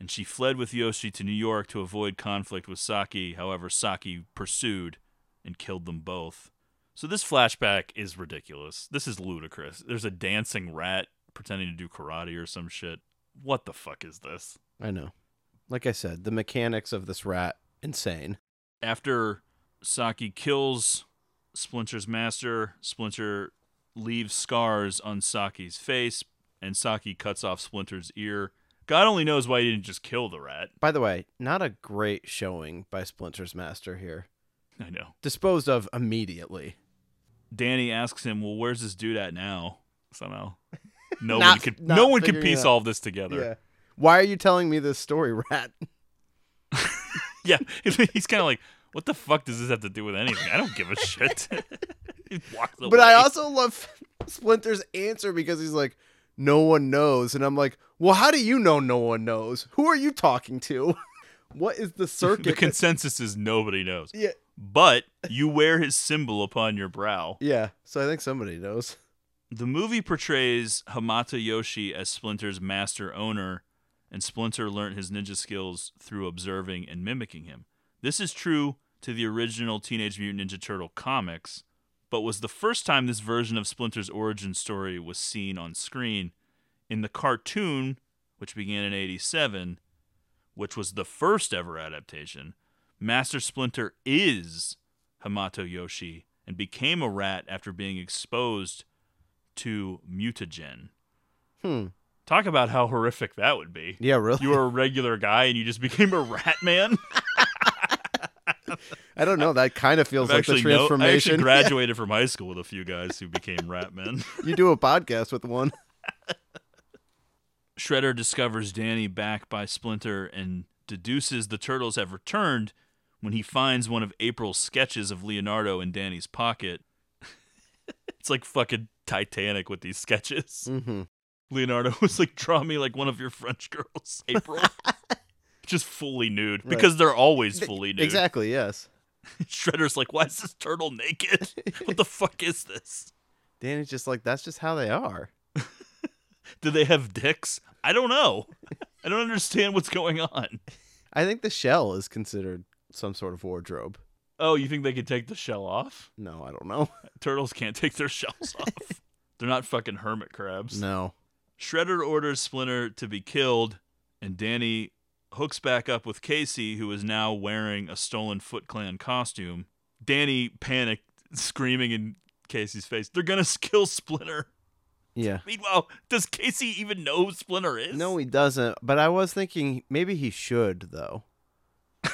and she fled with Yoshi to New York to avoid conflict with Saki. However, Saki pursued and killed them both. So this flashback is ridiculous. This is ludicrous. There's a dancing rat pretending to do karate or some shit. What the fuck is this? I know. Like I said, the mechanics of this rat, insane. After Saki kills Splinter's master, Splinter leaves scars on Saki's face, and Saki cuts off Splinter's ear. God only knows why he didn't just kill the rat. By the way, not a great showing by Splinter's master here. I know. Disposed of immediately. Danny asks him, "Well, where's this dude at now?" Somehow, [LAUGHS] no Not- one could. No one could piece all this together. Yeah. Why are you telling me this story, [LAUGHS] rat? Yeah, [LAUGHS] he's kind of like, What the fuck does this have to do with anything? I don't give a shit. [LAUGHS] But I also love [LAUGHS] Splinter's answer because he's like, no one knows. And I'm like, well, how do you know no one knows? Who are you talking to? what is the circuit? the consensus is nobody knows. Yeah. But you wear his symbol upon your brow. yeah, so I think somebody knows. The movie portrays Hamato Yoshi as Splinter's master owner, and Splinter learned his ninja skills through observing and mimicking him. This is true to the original Teenage Mutant Ninja Turtle comics, but was the first time this version of Splinter's origin story was seen on screen. In the cartoon, which began in 87, which was the first ever adaptation, Master Splinter is Hamato Yoshi and became a rat after being exposed to mutagen. Hmm. Talk about how horrific that would be. Yeah, really? You were a regular guy and you just [LAUGHS] became a rat man. I don't know. That kind of [LAUGHS] feels I've like the actually know- I transformation. actually [LAUGHS] Yeah. graduated from high school with a few guys who became rat men. you do a podcast with one. Shredder discovers Danny back by Splinter and deduces the turtles have returned when he finds one of April's sketches of Leonardo in Danny's pocket. it's like fucking Titanic with these sketches. Mm-hmm. Leonardo [LAUGHS] was like, draw me like one of your French girls, [LAUGHS] April. [LAUGHS] Just fully nude Right. because they're always fully nude. Exactly. Yes. Shredder's like, why is this turtle naked? what the fuck is this? Danny's just like that's just how they are. Do they have dicks? I don't know. I don't understand what's going on. I think the shell is considered some sort of wardrobe. Oh, you think they could take the shell off? No, I don't know. Turtles can't take their shells off. They're not fucking hermit crabs. No. Shredder orders Splinter to be killed, and Danny hooks back up with Casey, who is now wearing a stolen Foot Clan costume. Danny panicked, [LAUGHS] screaming in Casey's face, They're gonna kill Splinter. Yeah. Meanwhile, does Casey even know who Splinter is? No, he doesn't. But I was thinking maybe he should though. [LAUGHS]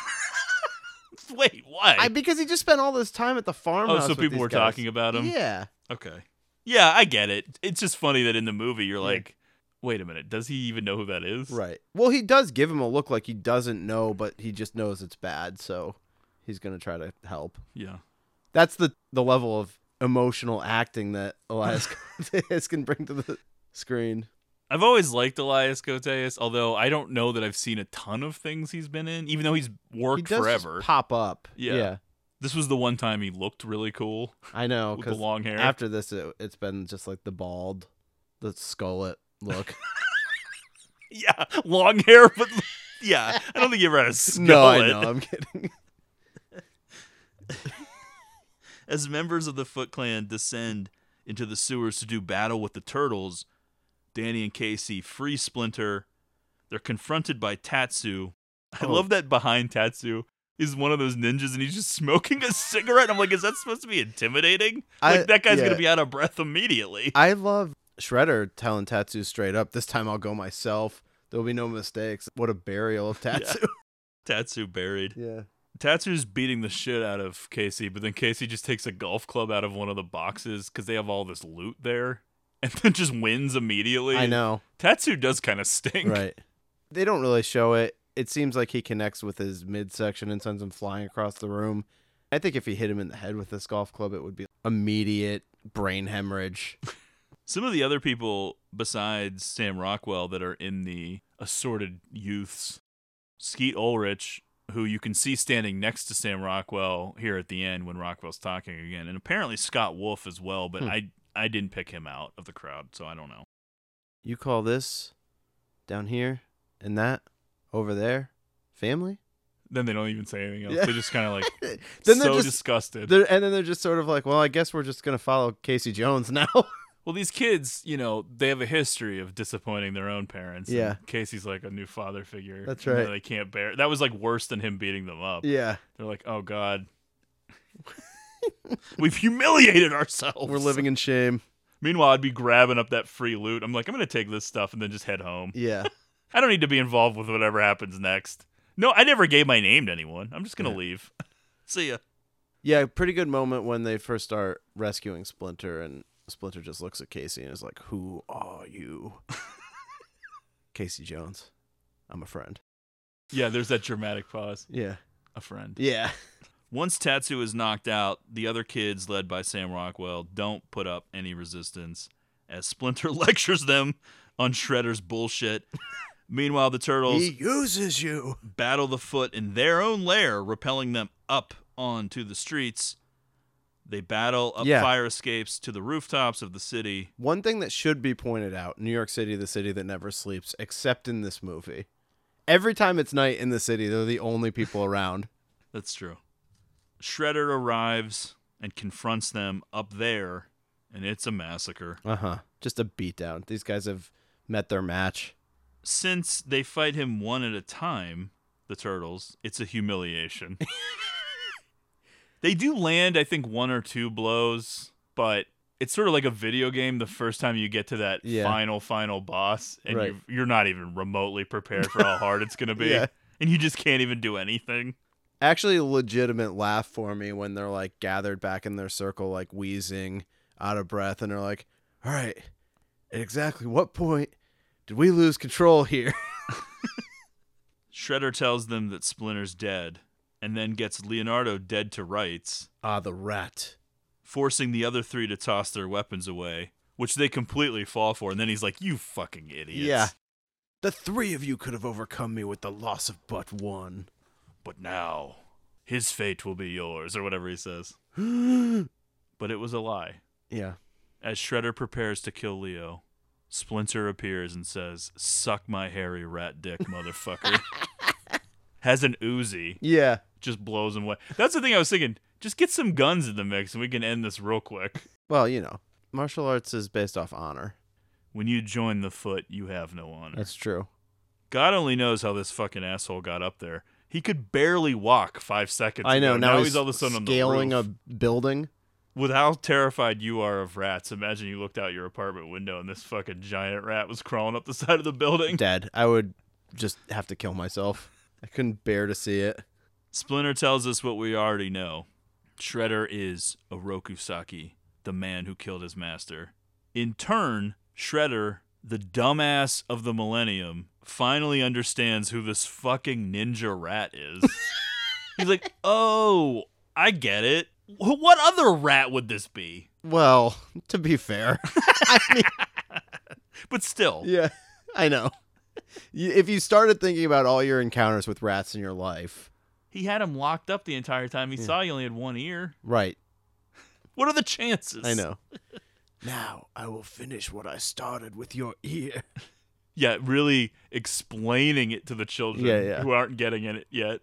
Wait, why? I because he just spent all this time at the farmhouse. oh, so people were guys. talking about him? Yeah. Okay. Yeah, I get it. It's just funny that in the movie you're like, wait a minute, does he even know who that is? Right. Well, he does give him a look like he doesn't know, but he just knows it's bad, so he's gonna try to help. Yeah. That's the the level of emotional acting that Elias [LAUGHS] Koteas can bring to the screen. I've always liked Elias Koteas, although I don't know that I've seen a ton of things he's been in, even though he's worked He does just forever. pop up. Yeah. Yeah. This was the one time he looked really cool. I know With the long hair. After this, it, it's been just like the bald, the skullet look. [LAUGHS] Yeah, long hair, but yeah, I don't think he ever had a skull. [LAUGHS] no, I know. I'm kidding. [LAUGHS] As members of the Foot Clan descend into the sewers to do battle with the turtles, Danny and Casey free Splinter. They're confronted by Tatsu. I Oh. love that behind Tatsu is one of those ninjas and he's just smoking a cigarette. I'm like, is that supposed to be intimidating? Like I- that guy's yeah. gonna be out of breath immediately. I love Shredder telling Tatsu straight up, "This time I'll go myself. There will be no mistakes." What a burial of [LAUGHS] Tatsu. Tatsu buried. [LAUGHS] Yeah. Tatsu's beating the shit out of Casey, but then Casey just takes a golf club out of one of the boxes because they have all this loot there, [LAUGHS] and then just wins immediately. I know. Tatsu does kind of stink. Right. They don't really show it. It seems like he connects with his midsection and sends him flying across the room. I think if he hit him in the head with this golf club, it would be immediate brain hemorrhage. [LAUGHS] Some of the other people besides Sam Rockwell that are in the assorted youths, Skeet Ulrich, who you can see standing next to Sam Rockwell here at the end when Rockwell's talking again, and apparently Scott Wolf as well, but Hmm. I I didn't pick him out of the crowd, so I don't know. You call this down here and that over there family? Then they don't even say anything else. Yeah. [LAUGHS] They're just kind of like Then so they're just disgusted. They're, and then they're just sort of like, well, I guess we're just gonna follow Casey Jones now. [LAUGHS] Well, these kids, you know, they have a history of disappointing their own parents. and Yeah. Casey's like a new father figure. That's right. They can't bear. That was like worse than him beating them up. Yeah. They're like, oh god, [LAUGHS] we've humiliated ourselves. we're living in shame. Meanwhile, I'd be grabbing up that free loot. I'm like, I'm gonna take this stuff and then just head home. Yeah. I don't need to be involved with whatever happens next. No, I never gave my name to anyone. I'm just gonna Yeah. leave. [LAUGHS] See ya. Yeah, pretty good moment when they first start rescuing Splinter, and Splinter just looks at Casey and is like, "Who are you?" [LAUGHS] Casey Jones. I'm a friend. Yeah, there's that dramatic pause. Yeah. A friend. Yeah. Once Tatsu is knocked out, the other kids, led by Sam Rockwell, don't put up any resistance as Splinter [LAUGHS] lectures them on Shredder's bullshit. Meanwhile, the turtles He uses you. battle the foot in their own lair, repelling them up onto the streets. They battle up Yeah. fire escapes to the rooftops of the city. One thing that should be pointed out New York City, the city that never sleeps, except in this movie. Every time it's night in the city, they're the only people around. [LAUGHS] That's true. Shredder arrives and confronts them up there, and it's a massacre. Uh huh. Just a beatdown. These guys have met their match. Since they fight him one at a time, the turtles, it's a humiliation. [LAUGHS] they do land, I think, one or two blows, but it's sort of like a video game the first time you get to that Yeah. final, final boss, and Right. you you're not even remotely prepared for how hard it's going to be. [LAUGHS] Yeah. And you just can't even do anything. Actually, a legitimate laugh for me when they're like gathered back in their circle, like wheezing, out of breath, and they're like, all right, at exactly what point did we lose control here? [LAUGHS] Shredder tells them that Splinter's dead, and then gets Leonardo dead to rights. Ah, the rat. Forcing the other three to toss their weapons away, which they completely fall for. And then he's like, You fucking idiots. Yeah. The three of you could have overcome me with the loss of but one. But now, his fate will be yours, or whatever he says. [GASPS] But it was a lie. Yeah. As Shredder prepares to kill Leo, Splinter appears and says, Suck my hairy rat dick, motherfucker. [LAUGHS] Has an Uzi. Yeah. Just blows him away. That's the thing I was thinking. Just get some guns in the mix and we can end this real quick. Well, you know, martial arts is based off honor. When you join the foot, you have no honor. That's true. God only knows how this fucking asshole got up there. He could barely walk five seconds I know. ago. Now, he's, all of a sudden on the scaling a building. With how terrified you are of rats, imagine you looked out your apartment window and this fucking giant rat was crawling up the [LAUGHS] side of the building. Dead. I would just have to kill myself. I couldn't bear to see it. Splinter tells us what we already know. Shredder is Oroku Saki, the man who killed his master. In turn, Shredder, the dumbass of the millennium, finally understands who this fucking ninja rat is. [LAUGHS] He's like, oh, I get it. Wh- What other rat would this be? Well, [LAUGHS] to be fair, [LAUGHS] [LAUGHS] But still, yeah, I know. If you started thinking about all your encounters with rats in your life, he had him locked up the entire time. He Yeah. saw he only had one ear. right? What are the chances? I know. now I will finish what I started with your ear. Yeah, really explaining it to the children Yeah, yeah. who aren't getting in it yet.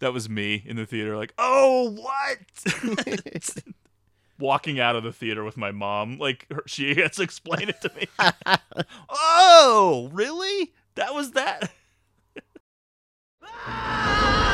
That was me in the theater, like, oh, what? [LAUGHS] Walking out of the theater with my mom, like her, she has to explain it to me. [LAUGHS] oh, really? That was that? [LAUGHS]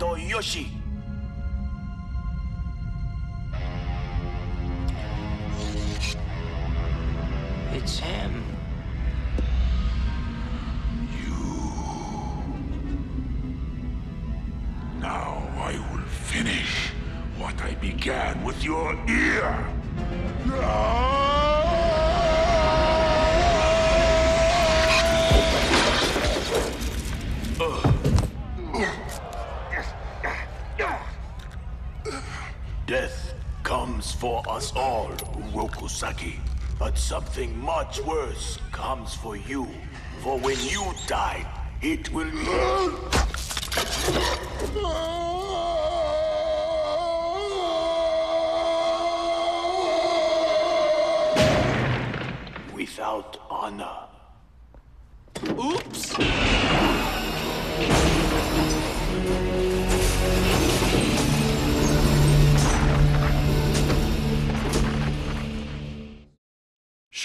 Hamato Yoshi. It's something much worse comes for you. For when you die, it will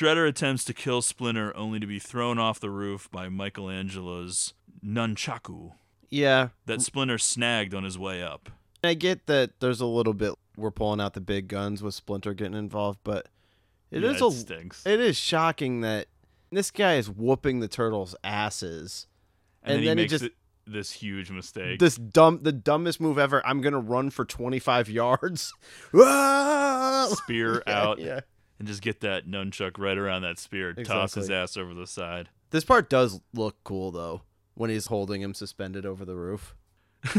Shredder attempts to kill Splinter only to be thrown off the roof by Michelangelo's nunchaku Yeah. that Splinter snagged on his way up. I get that there's a little bit we're pulling out the big guns with Splinter getting involved, but it Yeah, is it a stinks. it is shocking that this guy is whooping the turtles' asses, And, then, he makes just this huge mistake. this dumb the dumbest move ever. I'm gonna run for 25 [LAUGHS] yards. [LAUGHS] Ah! spear [LAUGHS] out Yeah. And just get that nunchuck right around that spear, toss his ass over the side. [LAUGHS] This part does look cool though when he's holding him suspended over the roof.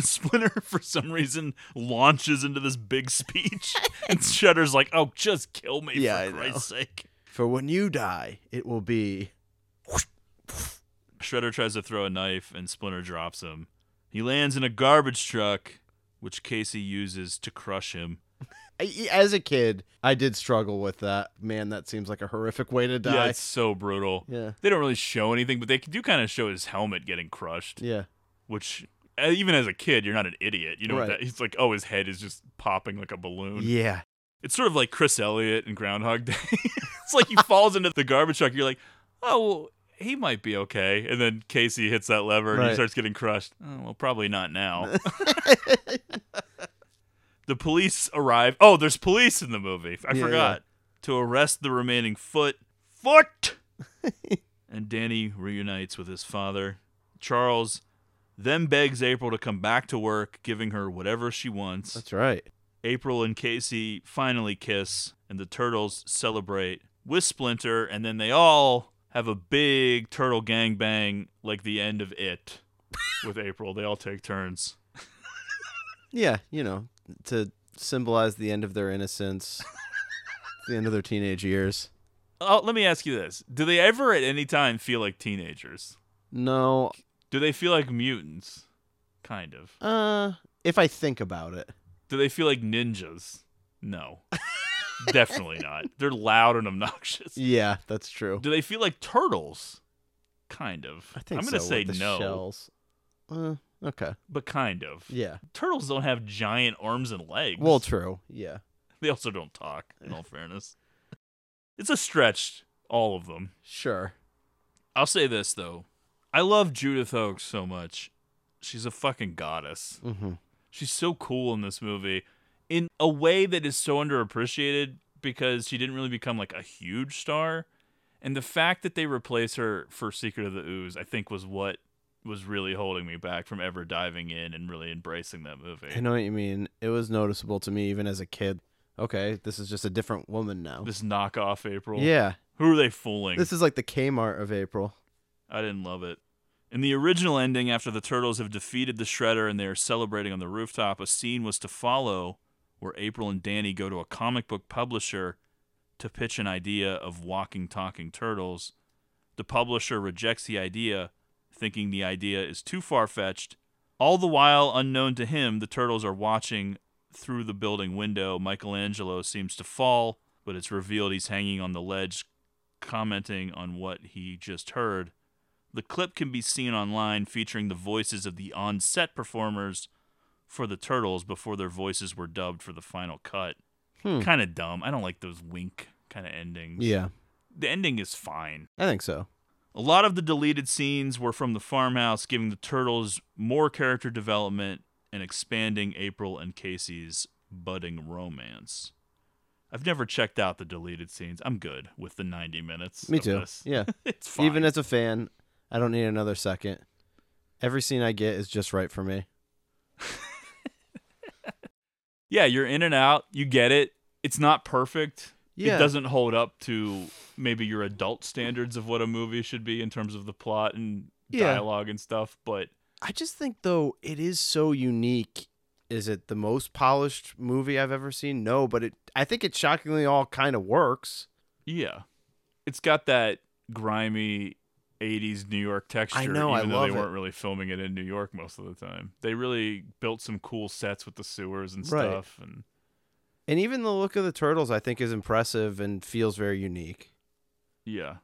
Splinter, for some reason, launches into this big speech, [LAUGHS] and Shredder's like, "Oh, just kill me Yeah, I for know. Christ's sake!" For when you die, it will be Shredder tries to throw a knife, and Splinter drops him. He lands in a garbage truck, which Casey uses to crush him. I- as a kid, I did struggle with that. Man, that seems like a horrific way to die. Yeah, it's so brutal. Yeah. They don't really show anything, but they do kind of show his helmet getting crushed. Yeah. Which, uh, even as a kid, you're not an idiot. You know what Right. that? He's like, oh, his head is just popping like a balloon. Yeah. It's sort of like Chris Elliott in Groundhog Day. [LAUGHS] it's like he falls into the garbage truck. You're like, oh, well, he might be okay. And then Casey hits that lever and he starts getting crushed. Oh, well, probably not now. [LAUGHS] [LAUGHS] the police arrive. Oh, there's police in the movie. I Yeah, forgot. To arrest the remaining foot. Foot! [LAUGHS] and Danny reunites with his father. Charles then begs April to come back to work, giving her whatever she wants. That's right. April and Casey finally kiss, and the turtles celebrate with Splinter, and then they all have a big turtle gangbang like the end of It with April. They all take turns. Yeah, you know, to symbolize the end of their innocence, the end of their teenage years. Oh, let me ask you this: Do they ever, at any time, feel like teenagers? No, Do they feel like mutants? Kind of. uh, if I think about it, Do they feel like ninjas? No, definitely not. They're loud and obnoxious. yeah, that's true. Do they feel like turtles? Kind of. I think I'm gonna so, say no. Shells. Uh, okay. but kind of. Yeah. Turtles don't have giant arms and legs. Well, true. Yeah. They also don't talk, in all fairness. [LAUGHS] It's a stretch, all of them. Sure. I'll say this, though. I love Judith Hoag so much. She's a fucking goddess. Mm-hmm. She's so cool in this movie in a way that is so underappreciated because she didn't really become like a huge star. And the fact that they replace her for Secret of the Ooze, I think, was what was really holding me back from ever diving in and really embracing that movie. I know what you mean. It was noticeable to me even as a kid. Okay, this is just a different woman now. This knockoff April. Yeah. Who are they fooling? This is like the Kmart of April. I didn't love it. In the original ending, after the turtles have defeated the Shredder and they are celebrating on the rooftop, a scene was to follow where April and Danny go to a comic book publisher to pitch an idea of walking, talking turtles. The publisher rejects the idea, thinking the idea is too far fetched. All the while, unknown to him, the turtles are watching through the building window. Michelangelo seems to fall, but it's revealed he's hanging on the ledge, commenting on what he just heard. The clip can be seen online featuring the voices of the on set performers for the Turtles before their voices were dubbed for the final cut. Hmm. Kind of dumb. I don't like those wink kind of endings. Yeah. The ending is fine. I think so. A lot of the deleted scenes were from the farmhouse, giving the Turtles more character development and expanding April and Casey's budding romance. I've never checked out the deleted scenes. I'm good with the 90 minutes. Me too. this. Yeah. [LAUGHS] it's fine. Even as a fan, I don't need another second. Every scene I get is just right for me. [LAUGHS] yeah, you're in and out. You get it. It's not perfect. Yeah. It doesn't hold up to maybe your adult standards of what a movie should be in terms of the plot and Yeah. dialogue and stuff, but I just think though it is so unique. Is it the most polished movie I've ever seen? No, but it I think it shockingly all kind of works. yeah. It's got that grimy 80s New York texture I know, I even though love they it. weren't really filming it in New York most of the time. They really built some cool sets with the sewers and Right. stuff and And even the look of the turtles I think is impressive and feels very unique. yeah.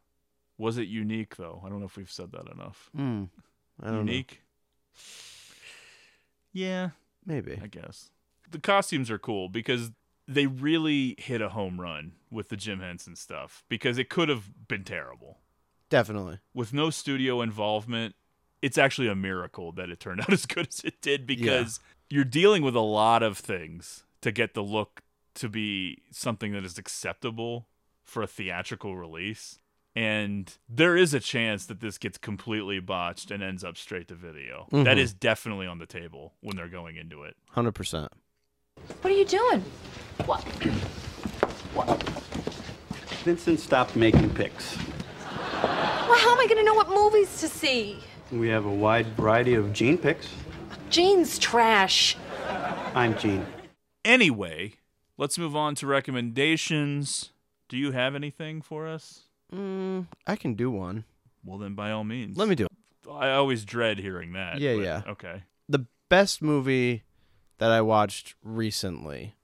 Was it unique though? I don't know if we've said that enough. Hmm. I don't know. unique. Yeah, Maybe. I guess. The costumes are cool because they really hit a home run with the Jim Henson stuff because it could have been terrible. Definitely. With no studio involvement, it's actually a miracle that it turned [LAUGHS] out as good as it did because you're dealing with a lot of things to get the look to be something that is acceptable for a theatrical release. And there is a chance that this gets completely botched and ends up straight to video. That Mhm. is definitely on the table when they're going into it. Hundred percent. What are you doing? What? Vincent stopped making pics. Well, how am I going to know what movies to see? We have a wide variety of Gene pics. Gene's trash. I'm Gene. Anyway, let's move on to recommendations. Do you have anything for us? Mm, I can do one. Well, then by all means. Let me do it. I always dread hearing that. Yeah, but- yeah. Okay. The best movie that I watched recently.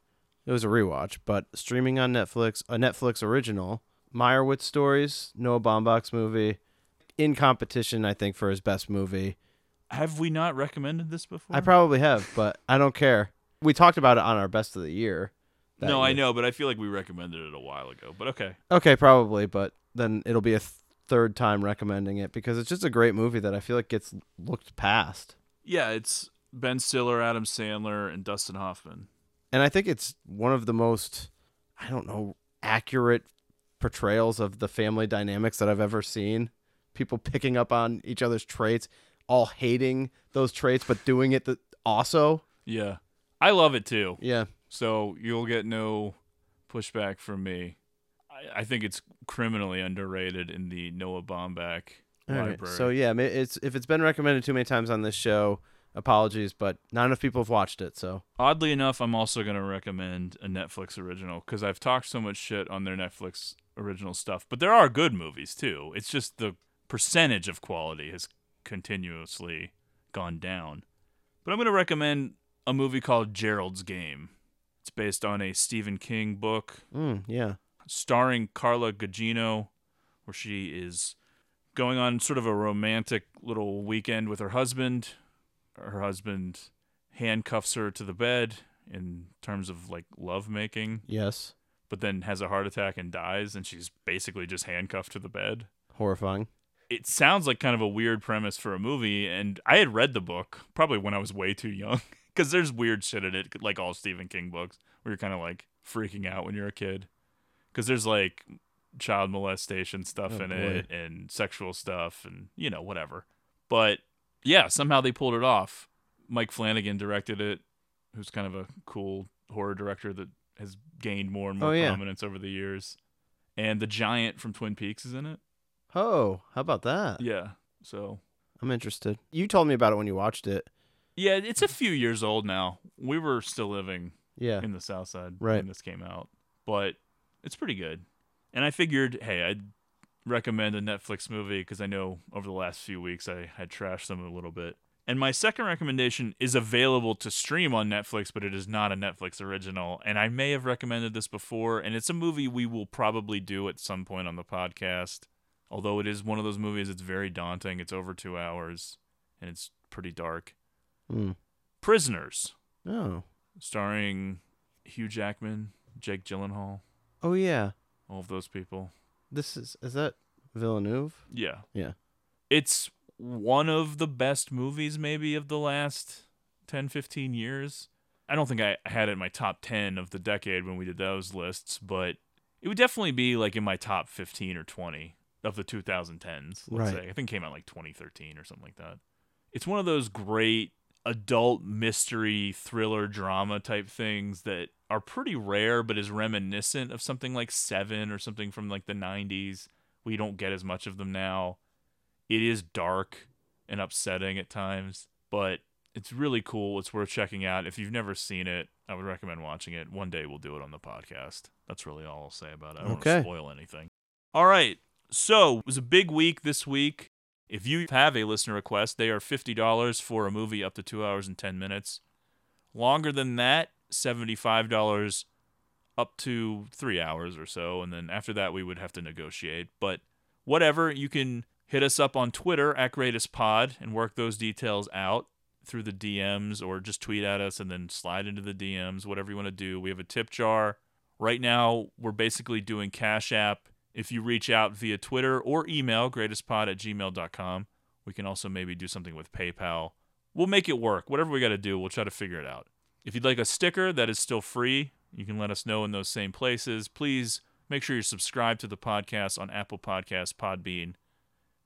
It was a rewatch, but streaming on Netflix, a Netflix original, Meyerowitz Stories, Noah Baumbach's movie, in competition, I think, for his best movie. Have we not recommended this before? I probably have, but I don't care. We talked about it on our best of the year. No, I know, but I feel like we recommended it a while ago. But okay. Okay, probably, but then it'll be a th- third time recommending it because it's just a great movie that I feel like gets looked past. Yeah, it's Ben Stiller, Adam Sandler, and Dustin Hoffman. And I think it's one of the most, I don't know, accurate portrayals of the family dynamics that I've ever seen. People picking up on each other's traits, all hating those traits, but doing it th- also. Yeah. I love it too. Yeah. So you'll get no pushback from me. I, I think it's criminally underrated in the Noah Baumbach All right, library. So yeah, it's if it's been recommended too many times on this show, apologies, but not enough people have watched it. So Oddly enough, I'm also going to recommend a Netflix original because I've talked so much shit on their Netflix original stuff. But there are good movies too. It's just the percentage of quality has continuously gone down. But I'm going to recommend a movie called Gerald's Game. It's based on a Stephen King book mm, yeah, starring Carla Gugino, where she is going on sort of a romantic little weekend with her husband. Her husband handcuffs her to the bed in terms of like love making, yes, but then has a heart attack and dies, and she's basically just handcuffed to the bed. horrifying. It sounds like kind of a weird premise for a movie, and I had read the book probably when I was way too young [LAUGHS] because there's weird shit in it, like all Stephen King books, where you're kind of like freaking out when you're a kid because there's like child molestation stuff Oh, in boy. it and sexual stuff and you know whatever. But yeah, somehow they pulled it off. Mike Flanagan directed it, who's kind of a cool horror director that has gained more and oh, more Oh, yeah. prominence over the years. And the giant from Twin Peaks is in it. Oh, how about that? Yeah. So I'm interested. You told me about it when you watched it. Yeah, it's a few years old now. We were still living Yeah. in the South Side Right. when this came out, but it's pretty good. And I figured, hey, I'd recommend a Netflix movie because I know over the last few weeks I had trashed them a little bit. And my second recommendation is available to stream on Netflix, but it is not a Netflix original. And I may have recommended this before, and it's a movie we will probably do at some point on the podcast. Although it is one of those movies, it's very daunting. It's over two hours, and it's pretty dark. Hmm. Prisoners, Oh. starring Hugh Jackman, Jake Gyllenhaal, Oh yeah. all of those people. This is is that Villeneuve? Yeah. Yeah. It's one of the best movies maybe of the last 10, 15 years. I don't think I had it in my top 10 of the decade when we did those lists, but it would definitely be like in my top 15 or 20 of the 2010s, let's Right. say. I think it came out like 2013 or something like that. It's one of those great adult mystery thriller drama type things that are pretty rare but is reminiscent of something like 7 or something from like the 90s. We don't get as much of them now. It is dark and upsetting at times, but it's really cool. It's worth checking out. If you've never seen it, I would recommend watching it. One day we'll do it on the podcast. That's really all I'll say about it. I don't Okay. want to spoil anything. All right. So it was a big week this week. If you have a listener request, they are $50 for a movie up to two hours and 10 minutes. Longer than that, $75 up to three hours or so. And then after that, we would have to negotiate. But whatever, you can hit us up on Twitter at Greatest Pod and work those details out through the DMs or just tweet at us and then slide into the DMs, whatever you want to do. We have a tip jar. Right now, we're basically doing Cash App. If you reach out via Twitter or email, greatestpod at gmail.com, we can also maybe do something with PayPal. We'll make it work. Whatever we got to do, we'll try to figure it out. If you'd like a sticker that is still free, you can let us know in those same places. Please make sure you're subscribed to the podcast on Apple Podcasts, Podbean,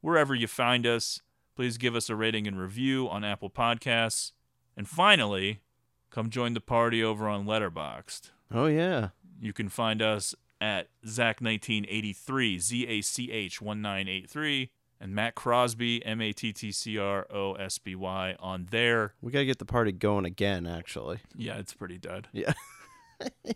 wherever you find us. Please give us a rating and review on Apple Podcasts. And finally, come join the party over on Letterboxd. Oh yeah. You can find us at Zach1983, Z A C H 1983, and Matt Crosby, M A T T C R O S B Y, on there. We gotta get the party going again. Actually. Yeah, it's pretty dead. Yeah. [LAUGHS]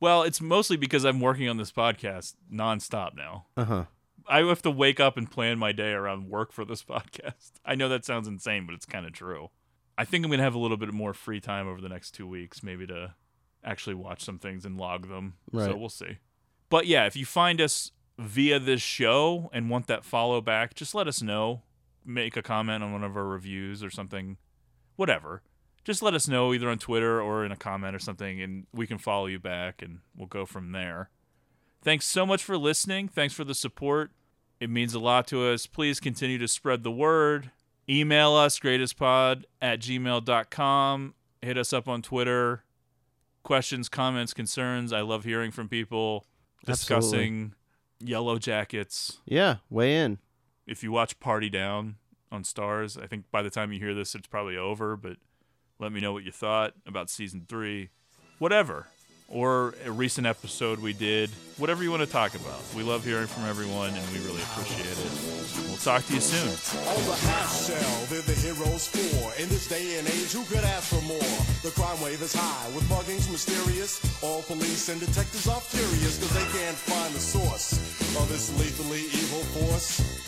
Well, it's mostly because I'm working on this podcast nonstop now. Uh huh. I have to wake up and plan my day around work for this [LAUGHS] podcast. I know that sounds insane, but it's kind of true. I think I'm going to have a little bit more free time over the next two weeks, maybe to actually watch some things and log them. So we'll see. But yeah, if you find us via this show and want that follow back, just let us know. Make a comment on one of our reviews or something. Whatever. Just let us know either on Twitter or in a comment or something, and we can follow you back and we'll go from there. Thanks so much for listening. Thanks for the support. It means a lot to us. Please continue to spread the word. Email us, greatestpod at gmail.com. Hit us up on Twitter. Questions, comments, concerns. I love hearing from people discussing Yellowjackets. Yeah. Weigh in. If you watch Party Down on Starz, I think by the time you hear this, it's probably over, but let me know what you thought about season three. Whatever. Or a recent episode we did. Whatever you want to talk about. We love hearing from everyone and we really appreciate it. We'll talk to you soon. On the half shell, they're the heroes for. In this day and age, who could ask for more? The crime wave is high, with muggings mysterious. All police and detectives are furious, cause they can't find the source of this lethally evil force.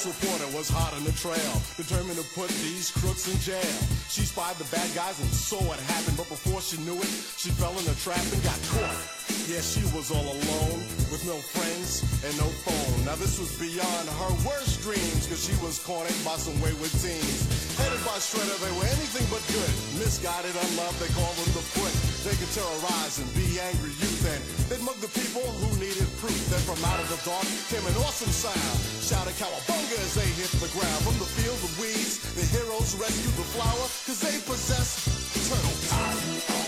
Ace reporter was hot on the trail, determined to put these crooks in jail. She spied the bad guys and saw what happened, but before she knew it, she fell in a trap and got caught. Yeah, she was all alone, with no friends and no phone. Now this was beyond her worst dreams, cause she was cornered by some wayward teens. Headed by Shredder, they were anything but good. Misguided, unloved, they called them the foot. They could terrorize and be angry youth, and they'd mug the people who needed proof. Then from out of the dark came an awesome sound, Shouted cowabunga as they hit the ground. From the field of weeds, the heroes rescued the flower, cause they possess eternal power.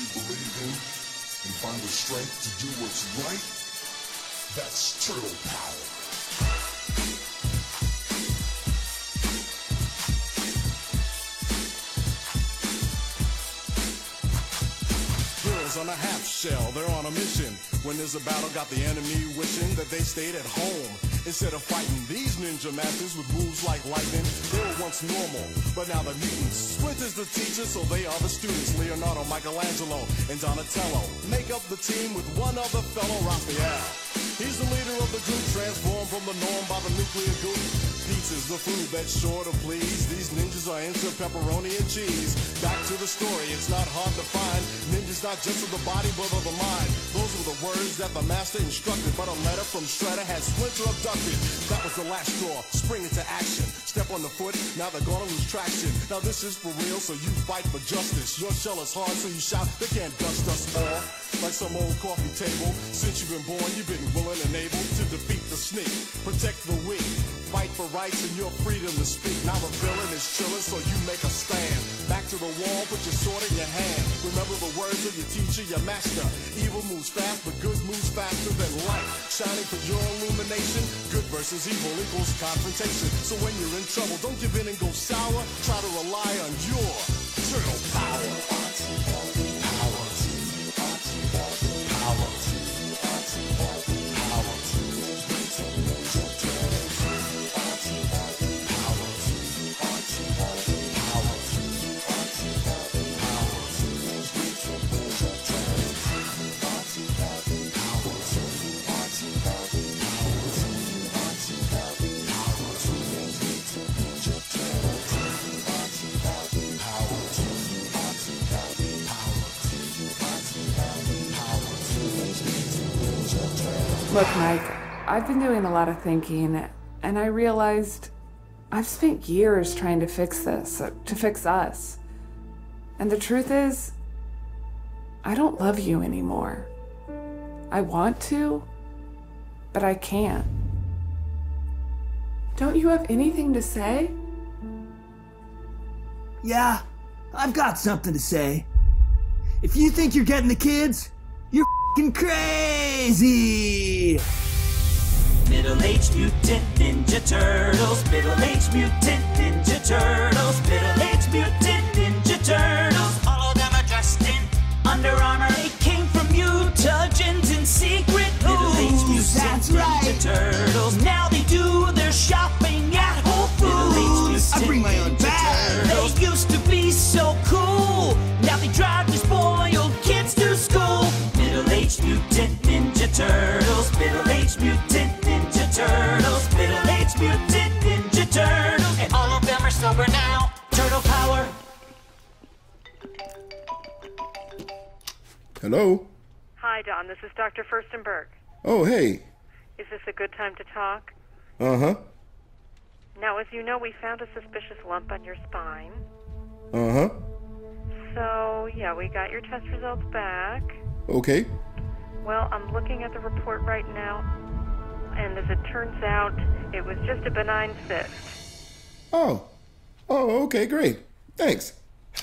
You believe in and find the strength to do what's right, that's turtle power. Heroes on a half shell, they're on a mission. When there's a battle, got the enemy wishing that they stayed at home. Instead of fighting these ninja masters with moves like lightning, they were once normal, but now they're mutants. Splinter's the teacher, so they are the students. Leonardo, Michelangelo, and Donatello make up the team with one other fellow, Raphael. He's the leader of the group, transformed from the norm by the nuclear goop. Pizza's the food that's sure to please. These ninjas are into pepperoni and cheese. Back to the story, it's not hard to find. Ninjas not just of the body, but of the mind. Those were the words that the master instructed. But a letter from Shredder had Splinter abducted. That was the last straw. Spring into action. Step on the foot, now they're gonna lose traction. Now this is for real, so you fight for justice. Your shell is hard, so you shout, they can't dust us off. like some old coffee table. Since you've been born, you've been willing and able to defeat the snake, protect the weak, fight for rights and your freedom to speak. Now the villain is chilling, so you make a stand. Back to the wall, put your sword in your hand. Remember the words of your teacher, your master. Evil moves fast, but good moves faster than light. Shining for your illumination. Good versus evil equals confrontation. So when you're in trouble, don't give in and go sour. Try to rely on your turtle power. I've been doing a lot of thinking, and I realized I've spent years trying to fix this, uh, to fix us. And the truth is, I don't love you anymore. I want to, but I can't. Don't you have anything to say? Yeah, I've got something to say. If you think you're getting the kids, you're crazy! Middle-aged mutant ninja turtles. Middle-aged mutant ninja turtles. Middle-aged mutant ninja turtles. All of them are dressed in Under Armour. They came from mutagens in secret. Middle-aged mutant that's right. ninja turtles. Now they do their shopping at Whole Foods. I bring my own Middle-aged mutant ninja turtles. And all of them are sober now. Turtle power. Hello? Hi, Don. This is Dr. Furstenberg. Oh, hey. Is this a good time to talk? Uh huh. Now, as you know, we found a suspicious lump on your spine. Uh huh. So, yeah, we got your test results back. Okay. Well, I'm looking at the report right now, and as it turns out, it was just a benign cyst. Oh. Oh, okay, great. Thanks. [LAUGHS]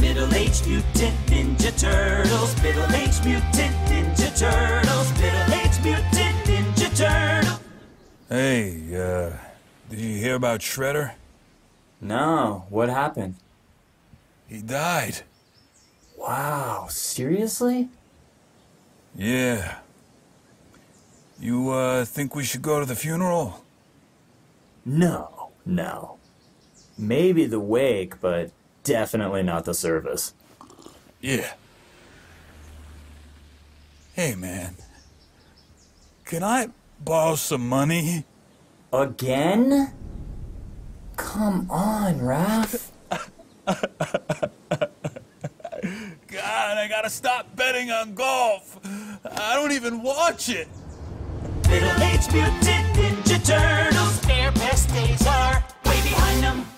Middle-aged mutant ninja turtles. Middle-aged mutant ninja turtles. Middle-aged mutant ninja turtles. Hey, uh, did you hear about Shredder? No, what happened? He died. Wow, seriously? Yeah. You, uh, think we should go to the funeral? No, no. Maybe the wake, but definitely not the service. Yeah. Hey, man. Can I borrow some money? Again? Come on, Raph. [LAUGHS] I gotta stop betting on golf. I don't even watch it. Mutant ninja turtles, their best days are way behind them.